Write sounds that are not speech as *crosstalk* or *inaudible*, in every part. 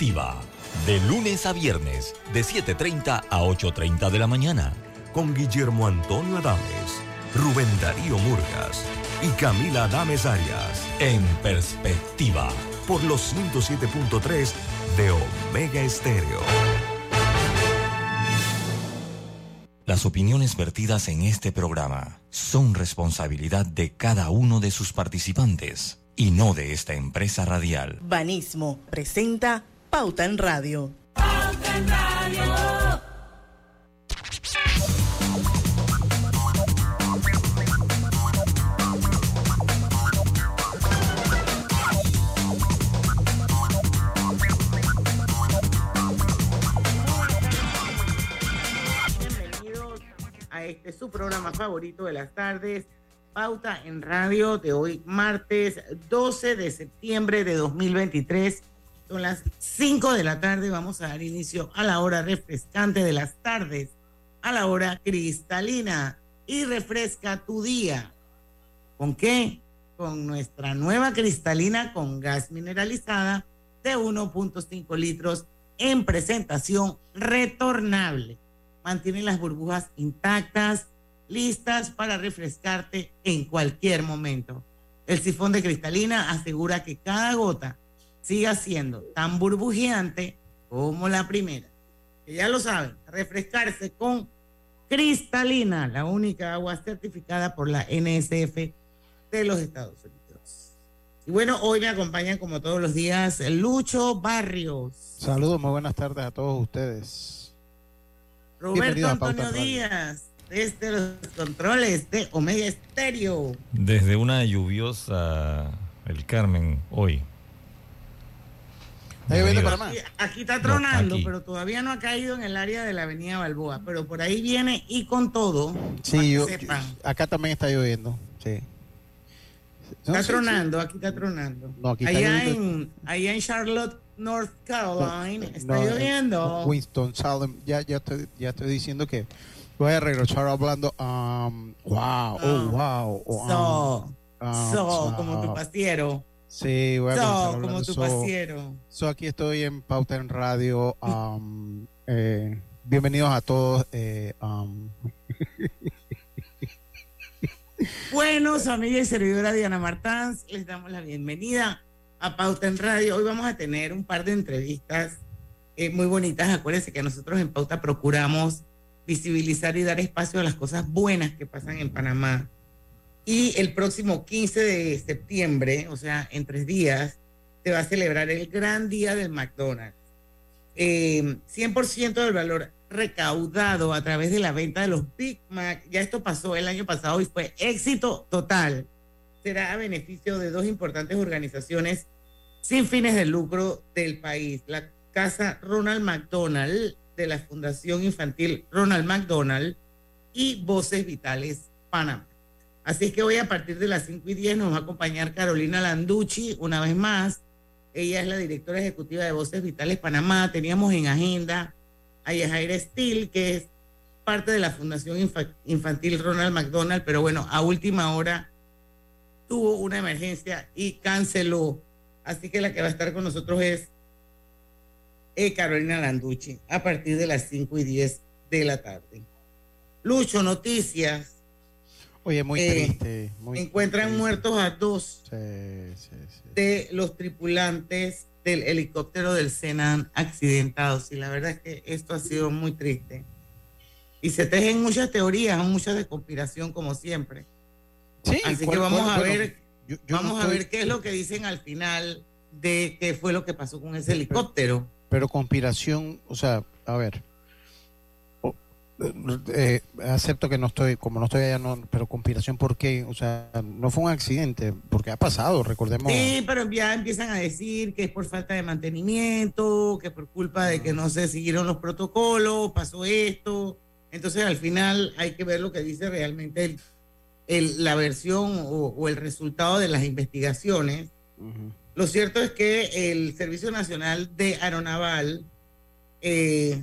De lunes a viernes, de 7.30 a 8.30 de la mañana. Con Guillermo Antonio Adames, Rubén Darío Murgas y Camila Adames Arias. En Perspectiva. Por los 107.3 de Omega Estéreo. Las opiniones vertidas en este programa son responsabilidad de cada uno de sus participantes y no de esta empresa radial. Banismo presenta Pauta en Radio. Pauta en Radio. Bienvenidos a este su programa favorito de las tardes Pauta en Radio de hoy, martes 12 de septiembre de 2023. Son las 5 de la tarde. Vamos a dar inicio a la hora refrescante de las tardes, a la hora cristalina. Y refresca tu día. ¿Con qué? Con nuestra nueva cristalina con gas mineralizada de 1.5 litros en presentación retornable. Mantiene las burbujas intactas listas para refrescarte en cualquier momento. El sifón de cristalina asegura que cada gota siga siendo tan burbujeante como la primera. Que ya lo saben, refrescarse con cristalina, la única agua certificada por la NSF de los Estados Unidos. Y bueno, hoy me acompañan como todos los días Lucho Barrios. Saludos, muy buenas tardes a todos ustedes. Roberto Antonio Díaz desde los controles de Omega Estéreo. Desde una lluviosa El Carmen hoy. Aquí, está tronando, pero todavía no ha caído en el área de la Avenida Balboa. Pero por ahí viene y con todo. Sí, yo, acá también está lloviendo. Sí. está tronando, aquí está tronando. allá, en, allá en Charlotte, North Carolina, está lloviendo. Winston Salem, ya, ya, estoy, ya estoy diciendo que voy a regresar hablando. Um, wow, oh, ah. wow. Oh, so, um, so, como tu pasiero. Sí, voy a so, como tu pasiero. So, aquí estoy en Pauta en Radio. Um, eh, bienvenidos a todos. Eh, um. *laughs* bueno, su amiga y servidora Diana Martans, les damos la bienvenida a Pauta en Radio. Hoy vamos a tener un par de entrevistas eh, muy bonitas. Acuérdense que nosotros en Pauta procuramos visibilizar y dar espacio a las cosas buenas que pasan en Panamá. Y el próximo 15 de septiembre, o sea, en tres días, se va a celebrar el gran día del McDonald's. 100% eh, del valor recaudado a través de la venta de los Big Mac, ya esto pasó el año pasado y fue éxito total, será a beneficio de dos importantes organizaciones sin fines de lucro del país, la Casa Ronald McDonald de la Fundación Infantil Ronald McDonald y Voces Vitales Panamá. Así que hoy a partir de las 5 y 10 nos va a acompañar Carolina Landucci una vez más. Ella es la directora ejecutiva de Voces Vitales Panamá. Teníamos en agenda a Yajaira Steele, que es parte de la Fundación Infantil Ronald McDonald, pero bueno, a última hora tuvo una emergencia y canceló. Así que la que va a estar con nosotros es eh, Carolina Landucci a partir de las 5 y 10 de la tarde. Lucho, noticias. Oye, muy eh, triste. encuentran muertos a dos de los tripulantes del helicóptero del Senan accidentados. Y la verdad es que esto ha sido muy triste. Y se tejen muchas teorías, muchas de conspiración, como siempre. Sí, Así que vamos a ver, vamos a ver qué es lo que dicen al final de qué fue lo que pasó con ese helicóptero. Pero conspiración, o sea, a ver, eh, acepto que no estoy, como no estoy allá, no, pero conspiración, ¿por qué? O sea, no fue un accidente, porque ha pasado, recordemos. Sí, pero ya empiezan a decir que es por falta de mantenimiento, que por culpa de que no se siguieron los protocolos, pasó esto. Entonces, al final hay que ver lo que dice realmente el, la versión o, el resultado de las investigaciones. Lo cierto es que el Servicio Nacional de Aeronaval, eh,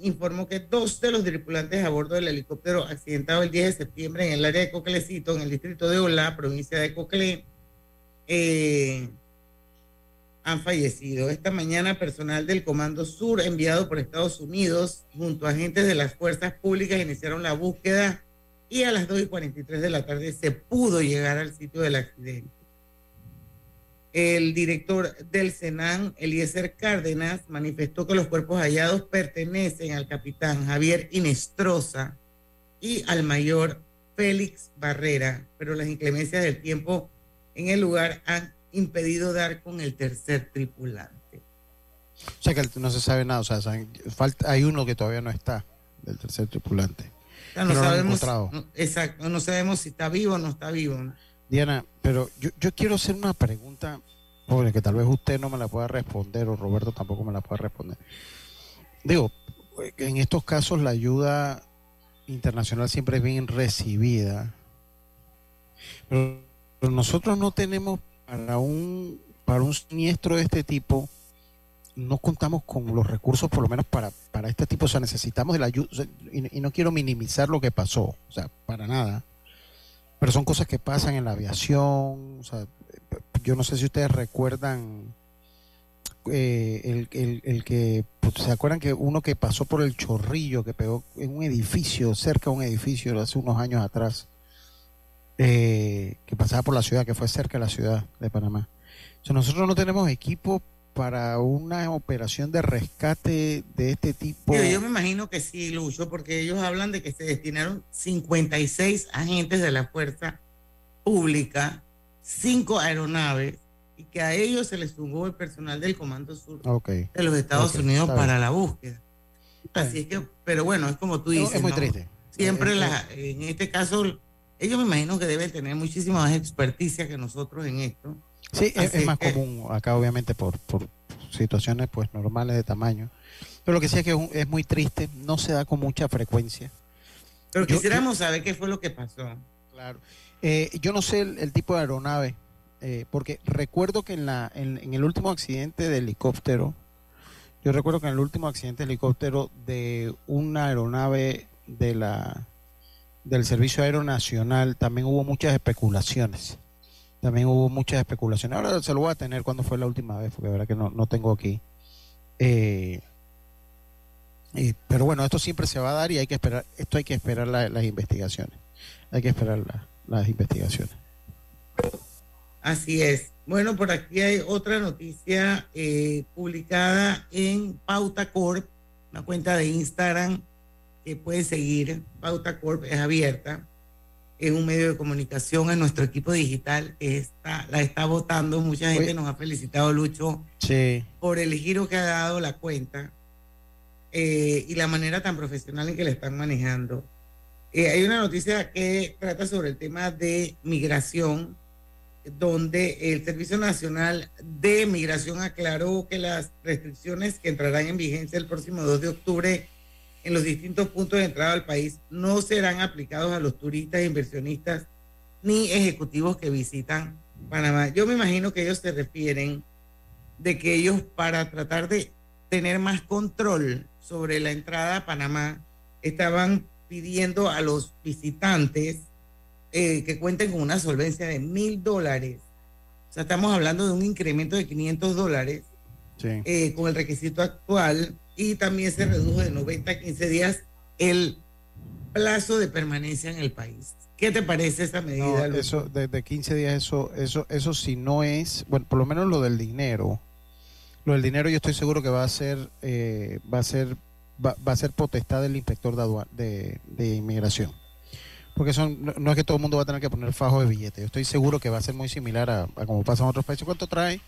informó que dos de los tripulantes a bordo del helicóptero accidentado el 10 de septiembre en el área de Coclecito, en el distrito de Ola, provincia de Cocle, eh, han fallecido. Esta mañana, personal del Comando Sur, enviado por Estados Unidos, junto a agentes de las fuerzas públicas, iniciaron la búsqueda y a las 2 y 43 de la tarde se pudo llegar al sitio del accidente. El director del Senan, Eliezer Cárdenas, manifestó que los cuerpos hallados pertenecen al capitán Javier Inestrosa y al mayor Félix Barrera, pero las inclemencias del tiempo en el lugar han impedido dar con el tercer tripulante. O sea que no se sabe nada, o sea, falta, hay uno que todavía no está del tercer tripulante. no sabemos, exacto, no sabemos si está vivo o no está vivo. Diana, pero yo, yo quiero hacer una pregunta, pobre, que tal vez usted no me la pueda responder o Roberto tampoco me la pueda responder. Digo, en estos casos la ayuda internacional siempre es bien recibida. Pero, nosotros no tenemos para un, para un siniestro de este tipo, no contamos con los recursos por lo menos para, para este tipo. O sea, necesitamos de la ayuda. y, no quiero minimizar lo que pasó, o sea, para nada. Pero son cosas que pasan en la aviación. O sea, yo no sé si ustedes recuerdan eh, el, el, que, pues, ¿se acuerdan que uno que pasó por el chorrillo, que pegó en un edificio, cerca de un edificio, hace unos años atrás, eh, que pasaba por la ciudad, que fue cerca de la ciudad de Panamá? nosotros no tenemos equipo para una operación de rescate de este tipo. Yo, yo me imagino que sí, Lucho, porque ellos hablan de que se destinaron 56 agentes de la fuerza pública, cinco aeronaves y que a ellos se les sumó el personal del Comando Sur de los Estados Unidos para la búsqueda. Así es que, pero bueno, es como tú dices. Es muy triste. Siempre en este caso, ellos me imagino que deben tener muchísima más experticia que nosotros en esto. Sí, es, más común acá, obviamente, por, por situaciones pues normales de tamaño. Pero lo que sí es que es, muy triste, no se da con mucha frecuencia. Pero quisiéramos saber qué fue lo que pasó. Claro. Eh, yo no sé el, tipo de aeronave eh, porque recuerdo que en, la, en, el último accidente de helicóptero, yo recuerdo que en el último accidente de helicóptero de una aeronave de la del Servicio Aéreo Nacional también hubo muchas especulaciones. También hubo muchas especulaciones. Ahora se lo voy a tener cuando fue la última vez, porque verdad que no, no tengo aquí. Eh, pero bueno, esto siempre se va a dar y hay que esperar, esto hay que esperar las investigaciones. Hay que esperar las investigaciones. Así es. Bueno, por aquí hay otra noticia eh, publicada en Pauta Corp, una cuenta de Instagram que puede seguir. Pauta Corp es abierta. Es un medio de comunicación en nuestro equipo digital. Está, la está votando. Mucha gente nos ha felicitado, Lucho, por el giro que ha dado la cuenta eh, y la manera tan profesional en que la están manejando. Eh, hay una noticia que trata sobre el tema de migración donde el Servicio Nacional de Migración aclaró que las restricciones que entrarán en vigencia el próximo 2 de octubre en los distintos puntos de entrada al país no serán aplicados a los turistas, inversionistas ni ejecutivos que visitan Panamá. Yo me imagino que ellos se refieren de que ellos para tratar de tener más control sobre la entrada a Panamá estaban pidiendo a los visitantes eh, que cuenten con una solvencia de mil dólares. O sea, estamos hablando de un incremento de 500 dólares eh, con el requisito actual y también se redujo de 90 a 15 días el plazo de permanencia en el país. ¿Qué te parece esa medida? eso de, 15 días, eso, eso, eso si no es, bueno, por lo menos lo del dinero. Lo del dinero yo estoy seguro que va a ser, eh, va a ser, va, a ser potestad del inspector de, de inmigración porque son, no, es que todo el mundo va a tener que poner fajo de billetes. Yo estoy seguro que va a ser muy similar a, como pasa en otros países. ¿Cuánto trae?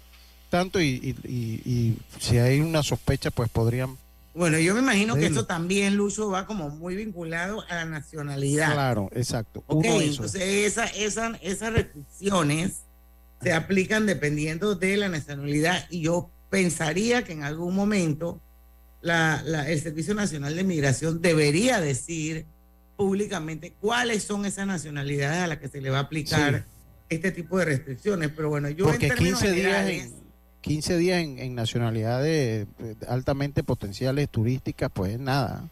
Tanto y, si hay una sospecha, pues podrían... Bueno, yo me imagino que esto también, Lucho, va como muy vinculado a la nacionalidad. Claro, exacto. Ok, entonces esa, esa, esas restricciones se aplican dependiendo de la nacionalidad y yo pensaría que en algún momento la, el Servicio Nacional de Migración debería decir públicamente cuáles son esas nacionalidades a las que se le va a aplicar este tipo de restricciones. Pero bueno, yo Porque en 15 días, en, 15 días en, nacionalidades altamente potenciales turísticas, pues es nada.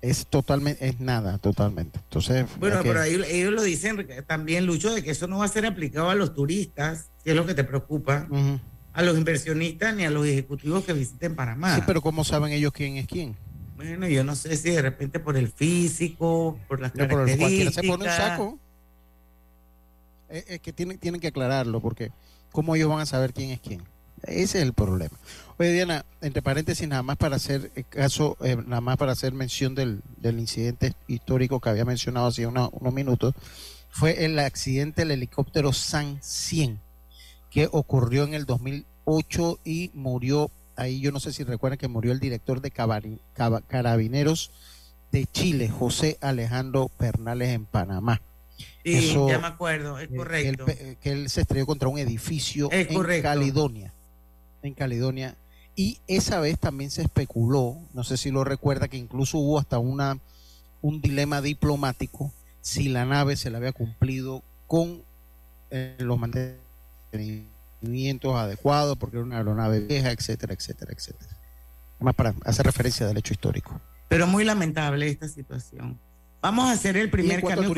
Es totalmente, es nada, totalmente. Entonces, bueno, pero ellos lo dicen también, Lucho, de que eso no va a ser aplicado a los turistas, si es lo que te preocupa. a los inversionistas ni a los ejecutivos que visiten Panamá. Sí, pero ¿cómo saben ellos quién es quién? Bueno, yo no sé si de repente por el físico, por las No, características. cualquiera se pone un saco. Es, es que tienen, tienen que aclararlo, porque ¿cómo ellos van a saber quién es quién? Ese es el problema. Oye, Diana, entre paréntesis, nada más para hacer eh, caso, eh, nada más para hacer mención del, del incidente histórico que había mencionado hace unos, unos minutos, fue el accidente del helicóptero San 100, que ocurrió en el 2008 y murió, ahí yo no sé si recuerdan que murió el director de Carabineros de Chile, José Alejandro Pernales en Panamá. Sí, Eso- ya me acuerdo, es Eh, correcto. Que él, pe- que él se estrelló contra un edificio Es en correcto. Caledonia. En Caledonia. Y esa vez también se especuló, no sé si lo recuerda, que incluso hubo hasta una un dilema diplomático si la nave se le había cumplido con eh, los mantenimientos adecuados, porque era una aeronave vieja, etcétera, etcétera, etcétera. Más para hacer referencia del hecho histórico. Pero muy lamentable esta situación. Vamos a hacer el primer cambio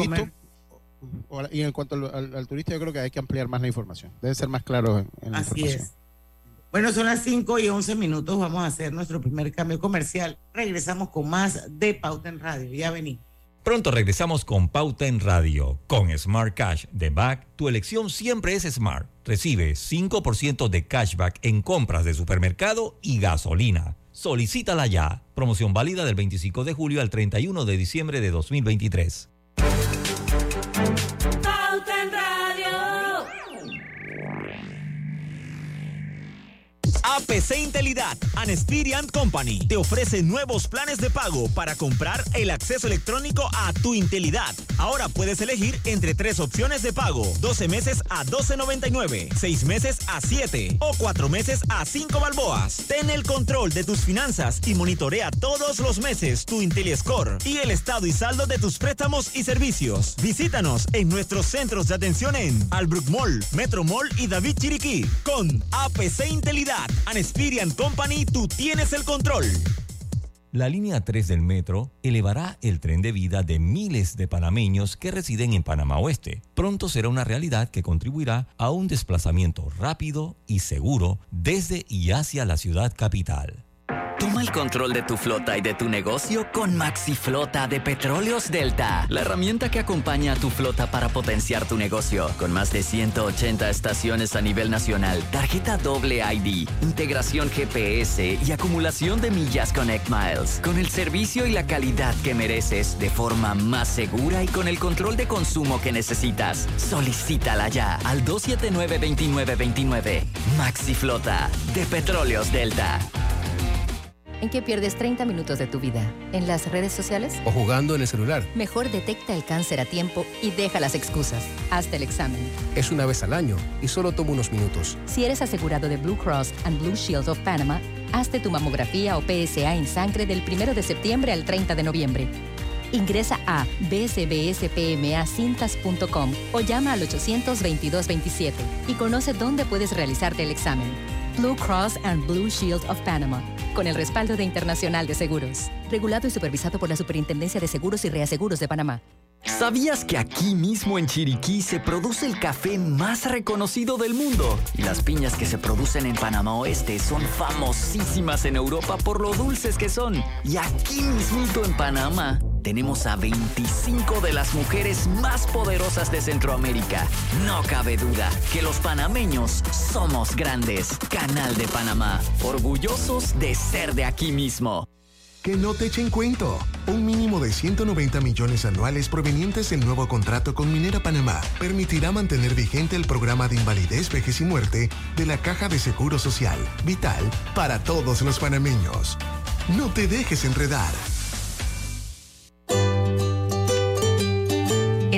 y en cuanto al, al- al turista, yo creo que hay que ampliar más la información. Debe ser más claro en, en la Así información. es. Bueno, son las 5 y 11 minutos. Vamos a hacer nuestro primer cambio comercial. Regresamos con más de Pauta en Radio. Ya vení. Pronto regresamos con Pauta en Radio. Con Smart Cash de Back, tu elección siempre es Smart. Recibe 5% de cashback en compras de supermercado y gasolina. Solicítala ya. Promoción válida del 25 de julio al 31 de diciembre de 2023. Pauta en Radio. APC Intelidad and Experian Company te ofrece nuevos planes de pago para comprar el acceso electrónico a tu Intelidad. Ahora puedes elegir entre tres opciones de pago: 12 meses a 12.99, 6 meses a 7 o 4 meses a 5 balboas. Ten el control de tus finanzas y monitorea todos los meses tu IntelliScore y el estado y saldo de tus préstamos y servicios. Visítanos en nuestros centros de atención en Albrook Mall, Metro Mall y David Chiriquí. Con APC Intelidad and Experian Company, tú tienes el control. La línea 3 del metro elevará el tren de vida de miles de panameños que residen en Panamá Oeste. Pronto será una realidad que contribuirá a un desplazamiento rápido y seguro desde y hacia la ciudad capital. Toma el control de tu flota y de tu negocio con Maxi Flota de Petróleos Delta, la herramienta que acompaña a tu flota para potenciar tu negocio. Con más de 180 estaciones a nivel nacional, tarjeta doble ID, integración GPS y acumulación de millas Connect Miles. Con el servicio y la calidad que mereces de forma más segura y con el control de consumo que necesitas. Solicítala ya al 279-2929. Maxi Flota de Petróleos Delta. ¿En qué pierdes 30 minutos de tu vida? ¿En las redes sociales? o jugando en el celular. Mejor detecta el cáncer a tiempo y deja las excusas. Hazte el examen. Es una vez al año y solo toma unos minutos. Si eres asegurado de Blue Cross and Blue Shield of Panama, hazte tu mamografía o PSA en sangre del 1 de septiembre al 30 de noviembre. Ingresa a bsbspmacintas.com o llama al 822-27 y conoce dónde puedes realizarte el examen. Blue Cross and Blue Shield of Panama, con el respaldo de Internacional de Seguros. Regulado y supervisado por la Superintendencia de Seguros y Reaseguros de Panamá. ¿Sabías que aquí mismo en Chiriquí se produce el café más reconocido del mundo? Y las piñas que se producen en Panamá Oeste son famosísimas en Europa por lo dulces que son. Y aquí mismito en Panamá tenemos a 25 de las mujeres más poderosas de Centroamérica. No cabe duda que los panameños somos grandes. Canal de Panamá, orgullosos de ser de aquí mismo. Que no te echen cuento. Un mínimo de 190 millones anuales provenientes del nuevo contrato con Minera Panamá permitirá mantener vigente el programa de invalidez, vejez y muerte de la Caja de Seguro Social, vital para todos los panameños. No te dejes enredar.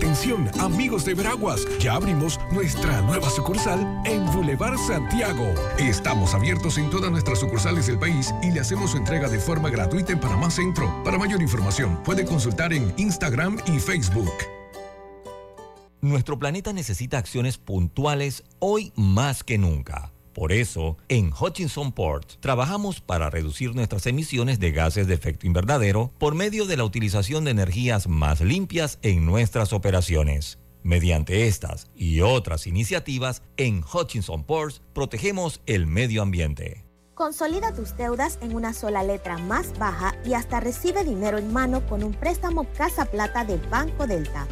Atención, amigos de Veraguas, ya abrimos nuestra nueva sucursal en Boulevard Santiago. Estamos abiertos en todas nuestras sucursales del país y le hacemos su entrega de forma gratuita en Panamá Centro. Para mayor información, puede consultar en Instagram y Facebook. Nuestro planeta necesita acciones puntuales hoy más que nunca. Por eso, en Hutchinson Port trabajamos para reducir nuestras emisiones de gases de efecto invernadero por medio de la utilización de energías más limpias en nuestras operaciones. Mediante estas y otras iniciativas, en Hutchinson Ports protegemos el medio ambiente. Consolida tus deudas en una sola letra más baja y hasta recibe dinero en mano con un préstamo Casa Plata de Banco Delta.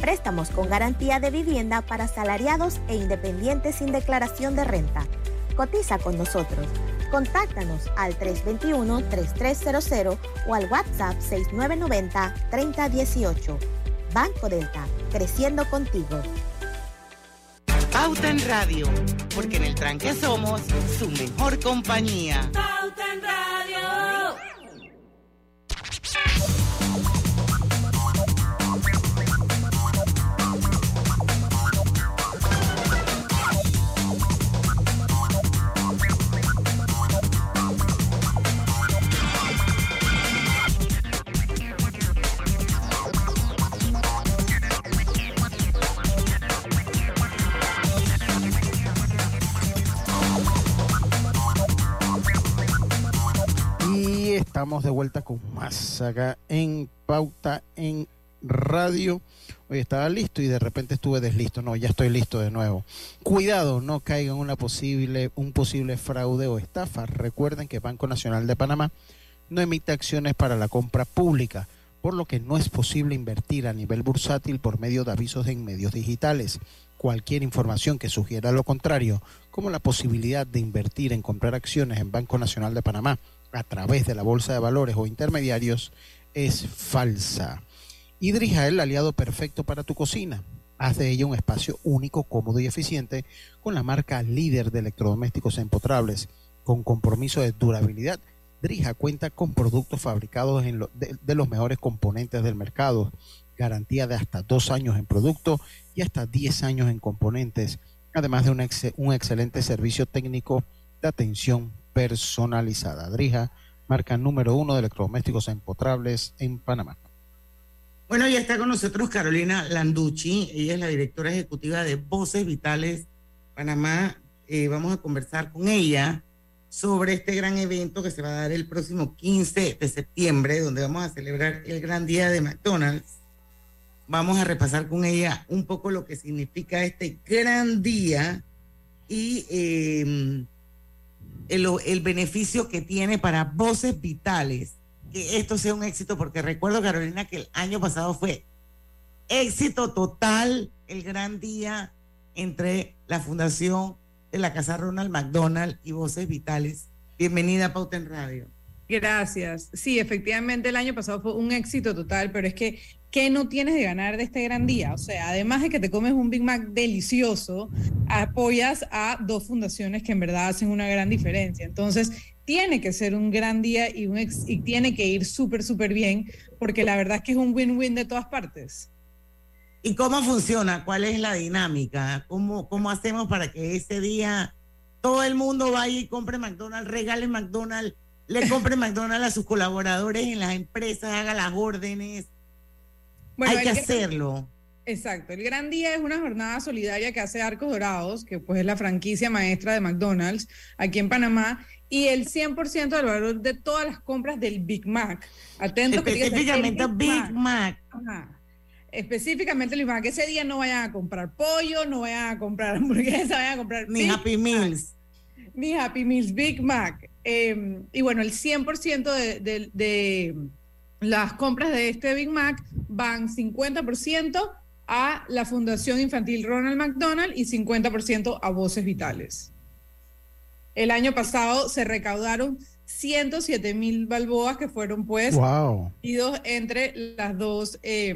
Préstamos con garantía de vivienda para salariados e independientes sin declaración de renta Cotiza con nosotros. Contáctanos al 321-3300 o al WhatsApp 6990-3018. Banco Delta, creciendo contigo. Pauta en Radio, porque en el tranque somos su mejor compañía. Pauta en Radio. Estamos de vuelta con más acá en Pauta en Radio. Hoy estaba listo y de repente estuve deslisto. No, ya estoy listo de nuevo. Cuidado, no caiga en una posible, un posible fraude o estafa. Recuerden que Banco Nacional de Panamá no emite acciones para la compra pública, por lo que no es posible invertir a nivel bursátil por medio de avisos en medios digitales. Cualquier información que sugiera lo contrario, como la posibilidad de invertir en comprar acciones en Banco Nacional de Panamá a través de la bolsa de valores o intermediarios es falsa. Idrija es el aliado perfecto para tu cocina. Haz de ella un espacio único, cómodo y eficiente con la marca líder de electrodomésticos empotrables. Con compromiso de durabilidad, Drija cuenta con productos fabricados de, los mejores componentes del mercado, garantía de hasta dos años en producto y hasta 10 años en componentes, además de un excelente servicio técnico de atención personalizada. Drija, marca número uno de electrodomésticos empotrables en Panamá. Bueno, ya está con nosotros Carolina Landucci, ella es la directora ejecutiva de Voces Vitales Panamá. Eh, vamos a conversar con ella sobre este gran evento que se va a dar el próximo 15 de septiembre, donde vamos a celebrar el gran día de McDonald's. Vamos a repasar con ella un poco lo que significa este gran día y eh, el, beneficio que tiene para voces vitales, que esto sea un éxito, porque recuerdo, Carolina, que el año pasado fue éxito total, el gran día entre la Fundación de la Casa Ronald McDonald y Voces Vitales. Bienvenida a Pauta en Radio. Gracias. Sí, efectivamente el año pasado fue un éxito total, pero es que ¿qué no tienes de ganar de este gran día? O sea, además de que te comes un Big Mac delicioso, apoyas a dos fundaciones que en verdad hacen una gran diferencia. Entonces, tiene que ser un gran día y, un y tiene que ir súper, súper bien, porque la verdad es que es un win-win de todas partes. ¿Y cómo funciona? ¿Cuál es la dinámica? ¿Cómo, cómo hacemos para que ese día todo el mundo vaya y compre McDonald's, regale McDonald's, le compre McDonald's a sus colaboradores en las empresas, haga las órdenes? hay que hacerlo. Exacto, el Gran Día es una jornada solidaria que hace Arcos Dorados, que pues es la franquicia maestra de McDonald's aquí en Panamá, y el 100% del valor de todas las compras del Big Mac. Atento que Específicamente Big, Mac. Específicamente el Big Mac. Ese día no vayan a comprar pollo, no vayan a comprar *laughs* hamburguesa, vayan a comprar... Ni Happy Meals. Ni Happy Meals, Big Mac. Em, y bueno, el 100% de las compras de este Big Mac van 50% a la Fundación Infantil Ronald McDonald y 50% a Voces Vitales. El año pasado se recaudaron 107 mil balboas que fueron pues wow. entre las dos, eh,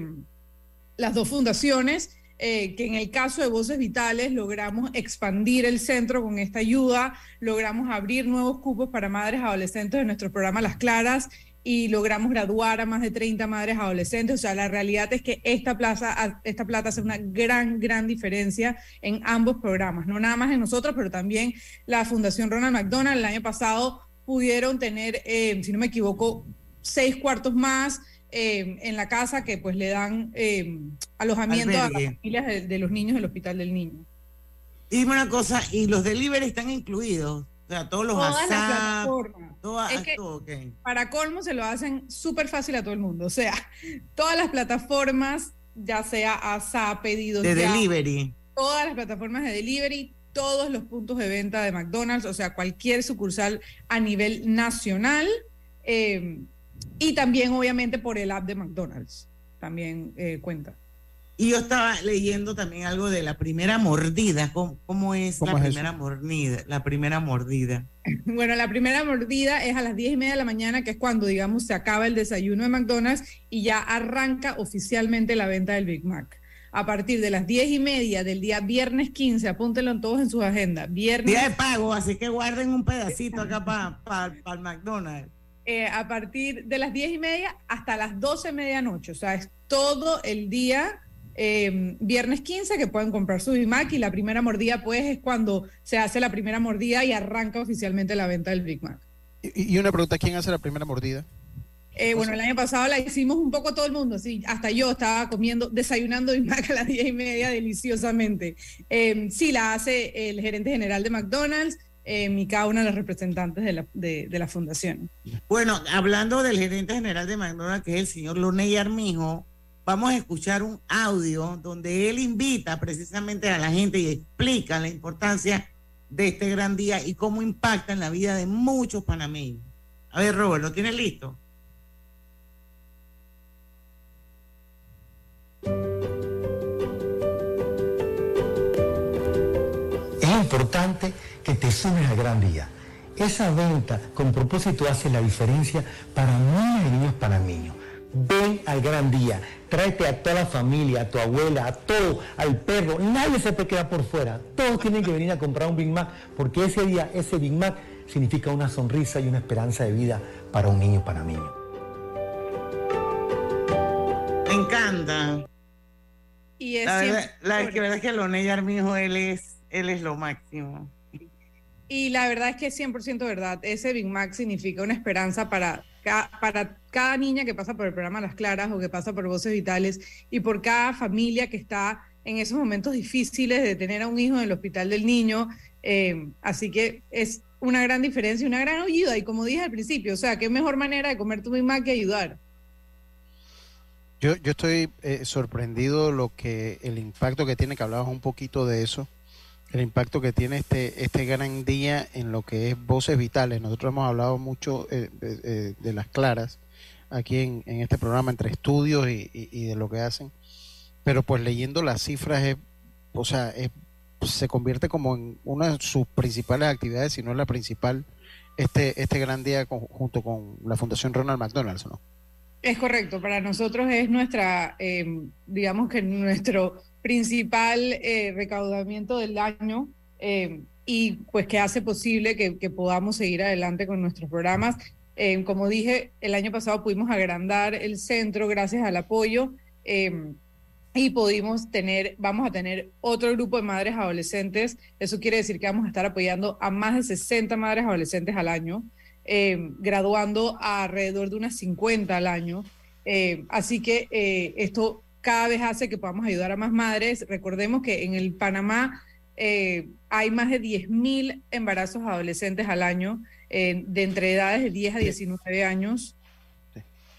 las dos fundaciones. Eh, que en el caso de Voces Vitales logramos expandir el centro con esta ayuda, logramos abrir nuevos cupos para madres adolescentes de nuestro programa Las Claras y logramos graduar a más de 30 madres adolescentes. O sea, la realidad es que esta, plaza, esta plata hace una gran, gran diferencia en ambos programas, no nada más en nosotros, pero también la Fundación Ronald McDonald el año pasado pudieron tener, eh, si no me equivoco, seis cuartos más. Eh, en la casa que pues le dan eh, alojamiento a las familias de, de, los niños del hospital del niño. Dime una cosa, ¿y los delivery están incluidos? O sea, todos los Todas las todas- Es que todo. Para colmo se lo hacen súper fácil a todo el mundo. O sea, *laughs* todas las plataformas, ya sea ASAP, pedidos De ya, delivery. todas las plataformas de delivery, todos los puntos de venta de McDonald's, o sea, cualquier sucursal a nivel nacional. eh, y también, obviamente, por el app de McDonald's. También eh, cuenta. Y yo estaba leyendo también algo de la primera mordida. ¿Cómo, cómo es ¿Cómo la es primera mordida? La primera mordida. *laughs* Bueno, la primera mordida es a las 10 y media de la mañana, que es cuando, digamos, se acaba el desayuno de McDonald's y ya arranca oficialmente la venta del Big Mac. A partir de las 10 y media del día viernes 15, apúntenlo todos en sus agendas. Viernes. Día de pago, así que guarden un pedacito acá para el McDonald's. Eh, a partir de las 10 y media hasta las 12 de medianoche. O sea, es todo el día, eh, viernes 15, que pueden comprar su Big Mac y la primera mordida, pues, es cuando se hace la primera mordida y arranca oficialmente la venta del Big Mac. Y, y una pregunta, ¿quién hace la primera mordida? Eh, bueno, el año pasado la hicimos un poco todo el mundo, sí, hasta yo estaba comiendo, desayunando *laughs* Big Mac a las 10 y media deliciosamente. Eh, sí, la hace el gerente general de McDonald's eh, cada una de las representantes de la, de, de la fundación. Bueno, hablando del gerente general de McDonald's, que es el señor Loney Armijo, vamos a escuchar un audio donde él invita precisamente a la gente y explica la importancia de este gran día y cómo impacta en la vida de muchos panameños. A ver, Robert, ¿lo tienes listo? Es importante que te sumes al gran día. Esa venta con propósito hace la diferencia para niñas y niños panameños. Ven al gran día, tráete a toda la familia, a tu abuela, a todo, al perro, nadie se te queda por fuera. Todos tienen que venir a comprar un Big Mac porque ese día, ese Big Mac significa una sonrisa y una esperanza de vida para un niño panameño. Me encanta. Y es La verdad, siempre- la que verdad es que Loney Armijo, él es, él es lo máximo. Y la verdad es que es 100% verdad. Ese Big Mac significa una esperanza para, ca- para cada niña que pasa por el programa Las Claras o que pasa por Voces Vitales y por cada familia que está en esos momentos difíciles de tener a un hijo en el hospital del niño. Eh, así que es una gran diferencia y una gran ayuda. Y como dije al principio, o sea, qué mejor manera de comer tu Big Mac que ayudar. Yo, yo estoy eh, sorprendido lo que el impacto que tiene, que hablabas un poquito de eso, el impacto que tiene este este gran día en lo que es voces vitales. Nosotros hemos hablado mucho eh, de, las claras aquí en, este programa entre estudios y, de lo que hacen, pero pues leyendo las cifras es, o sea, es- se convierte como en una de sus principales actividades, si no es la principal, este este gran día junto con la Fundación Ronald McDonald's, ¿no? Es correcto, para nosotros es nuestra, eh, digamos que nuestro principal eh, recaudamiento del año eh, y pues que hace posible que, podamos seguir adelante con nuestros programas. Eh, como dije, el año pasado pudimos agrandar el centro gracias al apoyo eh, y pudimos tener, vamos a tener otro grupo de madres adolescentes. Eso quiere decir que vamos a estar apoyando a más de 60 madres adolescentes al año eh, graduando a alrededor de unas 50 al año. Eh, así que esto cada vez hace que podamos ayudar a más madres. Recordemos que en el Panamá eh, hay más de 10.000 embarazos adolescentes al año, eh, de entre edades de 10 a 19 años.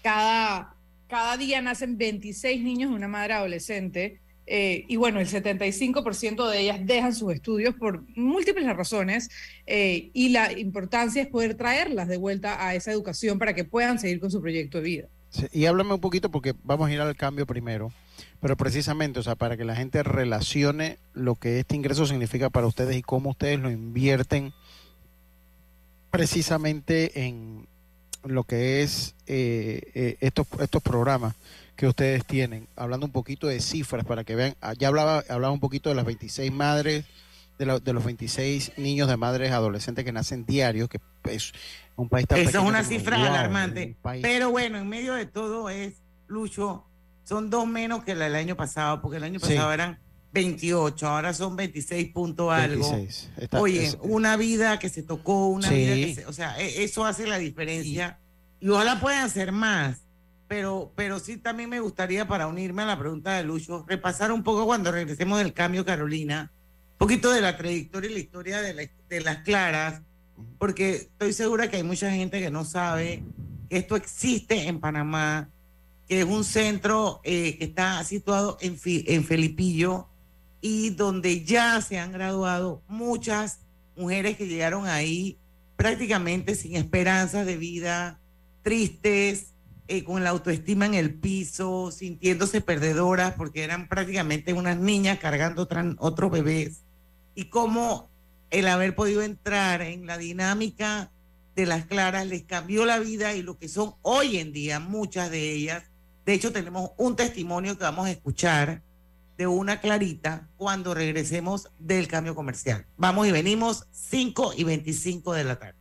Cada, cada día nacen 26 niños de una madre adolescente. eh, y bueno, el 75% de ellas dejan sus estudios por múltiples razones y la importancia es poder traerlas de vuelta a esa educación para que puedan seguir con su proyecto de vida. Y háblame un poquito porque vamos a ir al cambio primero, pero precisamente, o sea, para que la gente relacione lo que este ingreso significa para ustedes y cómo ustedes lo invierten precisamente en lo que es eh, eh, estos, estos programas que ustedes tienen, hablando un poquito de cifras para que vean, ah, ya hablaba, hablaba un poquito de las 26 madres de, de los 26 niños de madres adolescentes que nacen diarios, que es un país tan Esa es una cifra alarmante. un Pero bueno, en medio de todo es, Lucho, son dos menos que la del año pasado, porque el año Sí. pasado eran 28, ahora son 26 punto algo. 26. Está- Oye, es- una vida que se tocó, una Sí. vida que se, o sea, e- eso hace la diferencia. Y ojalá puedan hacer más. Pero, pero sí también me gustaría, para unirme a la pregunta de Lucho, repasar un poco cuando regresemos del cambio, Carolina, poquito de la trayectoria y la historia de, la- de las claras, porque estoy segura que hay mucha gente que no sabe que esto existe en Panamá, que es un centro eh, que está situado en, en Felipillo y donde ya se han graduado muchas mujeres que llegaron ahí prácticamente sin esperanzas de vida, tristes, eh, con la autoestima en el piso, sintiéndose perdedoras porque eran prácticamente unas niñas cargando otros bebés. Y cómo el haber podido entrar en la dinámica de las claras les cambió la vida y lo que son hoy en día muchas de ellas. De hecho, tenemos un testimonio que vamos a escuchar de una clarita cuando regresemos del cambio comercial. Vamos y venimos 5 y 25 de la tarde.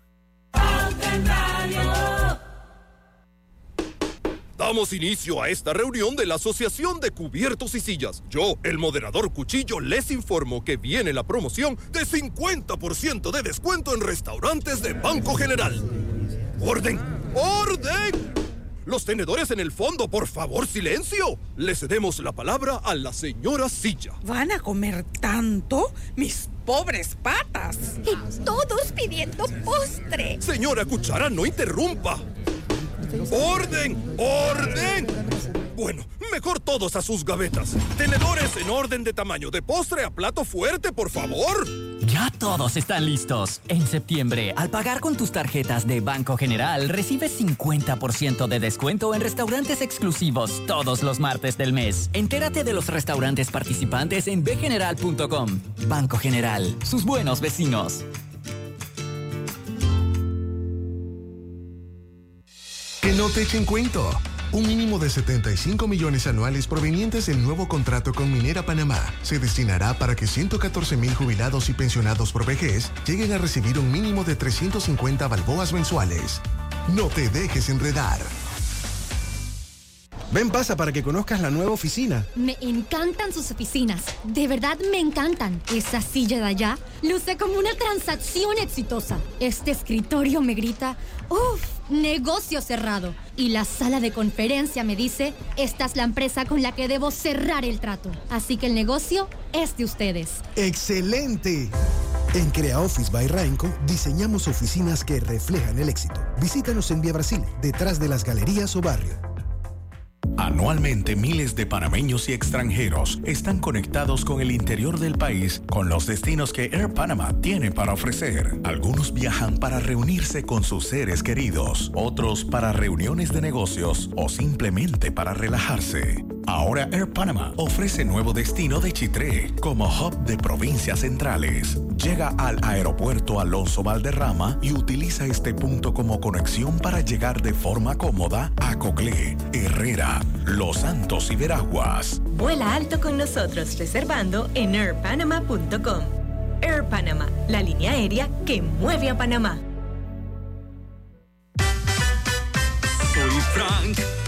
Damos inicio a esta reunión de la Asociación de Cubiertos y Sillas. Yo, el moderador Cuchillo, les informo que viene la promoción de 50% de descuento en restaurantes de Banco General. ¡Orden! ¡Orden! Los tenedores en el fondo, por favor, silencio. Le cedemos la palabra a la señora Silla. ¿Van a comer tanto? Mis pobres patas. Y todos pidiendo postre. Señora Cuchara, no interrumpa. ¡Orden! ¡Orden! Bueno, mejor todos a sus gavetas. Tenedores en orden de tamaño, de postre a plato fuerte, por favor. Ya todos están listos. En septiembre, al pagar con tus tarjetas de Banco General, recibes 50% de descuento en restaurantes exclusivos todos los martes del mes. Entérate de los restaurantes participantes en bgeneral.com. Banco General, sus buenos vecinos. Que no te echen cuento. Un mínimo de 75 millones anuales provenientes del nuevo contrato con Minera Panamá se destinará para que 114 mil jubilados y pensionados por vejez lleguen a recibir un mínimo de 350 balboas mensuales. No te dejes enredar. Ven, pasa para que conozcas la nueva oficina. Me encantan sus oficinas. De verdad me encantan. Esa silla de allá luce como una transacción exitosa. Este escritorio me grita, uff, negocio cerrado. Y la sala de conferencia me dice, esta es la empresa con la que debo cerrar el trato. Así que el negocio es de ustedes. ¡Excelente! En Crea Office by Rainco diseñamos oficinas que reflejan el éxito. Visítanos en Vía Brasil, detrás de las galerías o barrio. Anualmente miles de panameños y extranjeros están conectados con el interior del país con los destinos que Air Panama tiene para ofrecer. Algunos viajan para reunirse con sus seres queridos, otros para reuniones de negocios o simplemente para relajarse. Ahora Air Panama ofrece nuevo destino de Chitré como hub de provincias centrales. Llega al aeropuerto Alonso Valderrama y utiliza este punto como conexión para llegar de forma cómoda a Coclé, Herrera, Los Santos y Veraguas. Vuela alto con nosotros reservando en airpanama.com. Air Panama, la línea aérea que mueve a Panamá. Soy Frank.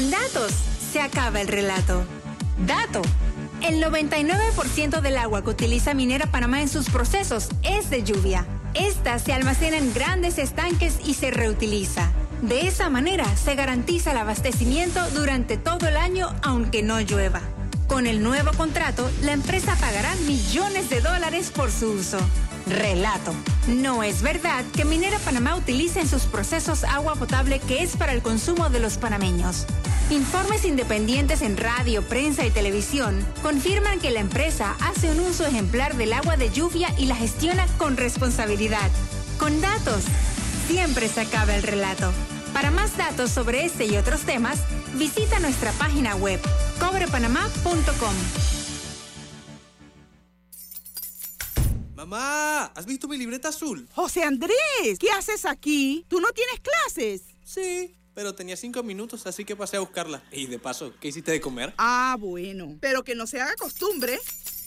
Con datos se acaba el relato. Dato. El 99% del agua que utiliza Minera Panamá en sus procesos es de lluvia. Esta se almacena en grandes estanques y se reutiliza. De esa manera se garantiza el abastecimiento durante todo el año aunque no llueva. Con el nuevo contrato, la empresa pagará millones de dólares por su uso. Relato. No es verdad que Minera Panamá utilice en sus procesos agua potable que es para el consumo de los panameños. Informes independientes en radio, prensa y televisión confirman que la empresa hace un uso ejemplar del agua de lluvia y la gestiona con responsabilidad. Con datos, siempre se acaba el relato. Para más datos sobre este y otros temas, visita nuestra página web cobrepanamá.com. Mamá, ¿has visto mi libreta azul? José Andrés, ¿qué haces aquí? ¿Tú no tienes clases? Sí, pero tenía cinco minutos, así que pasé a buscarla. Y de paso, ¿qué hiciste de comer? Ah, bueno. Pero que no se haga costumbre.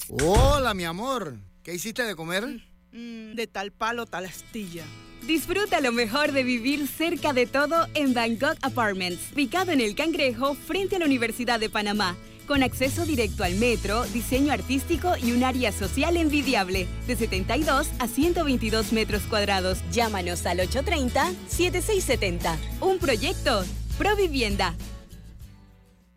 Hola, mi amor. ¿Qué hiciste de comer? Mm, de tal palo, tal astilla. Disfruta lo mejor de vivir cerca de todo en Bangkok Apartments, ubicado en el Cangrejo frente a la Universidad de Panamá, con acceso directo al metro, diseño artístico y un área social envidiable, de 72 a 122 metros cuadrados. Llámanos al 830-7670. Un proyecto, Provivienda.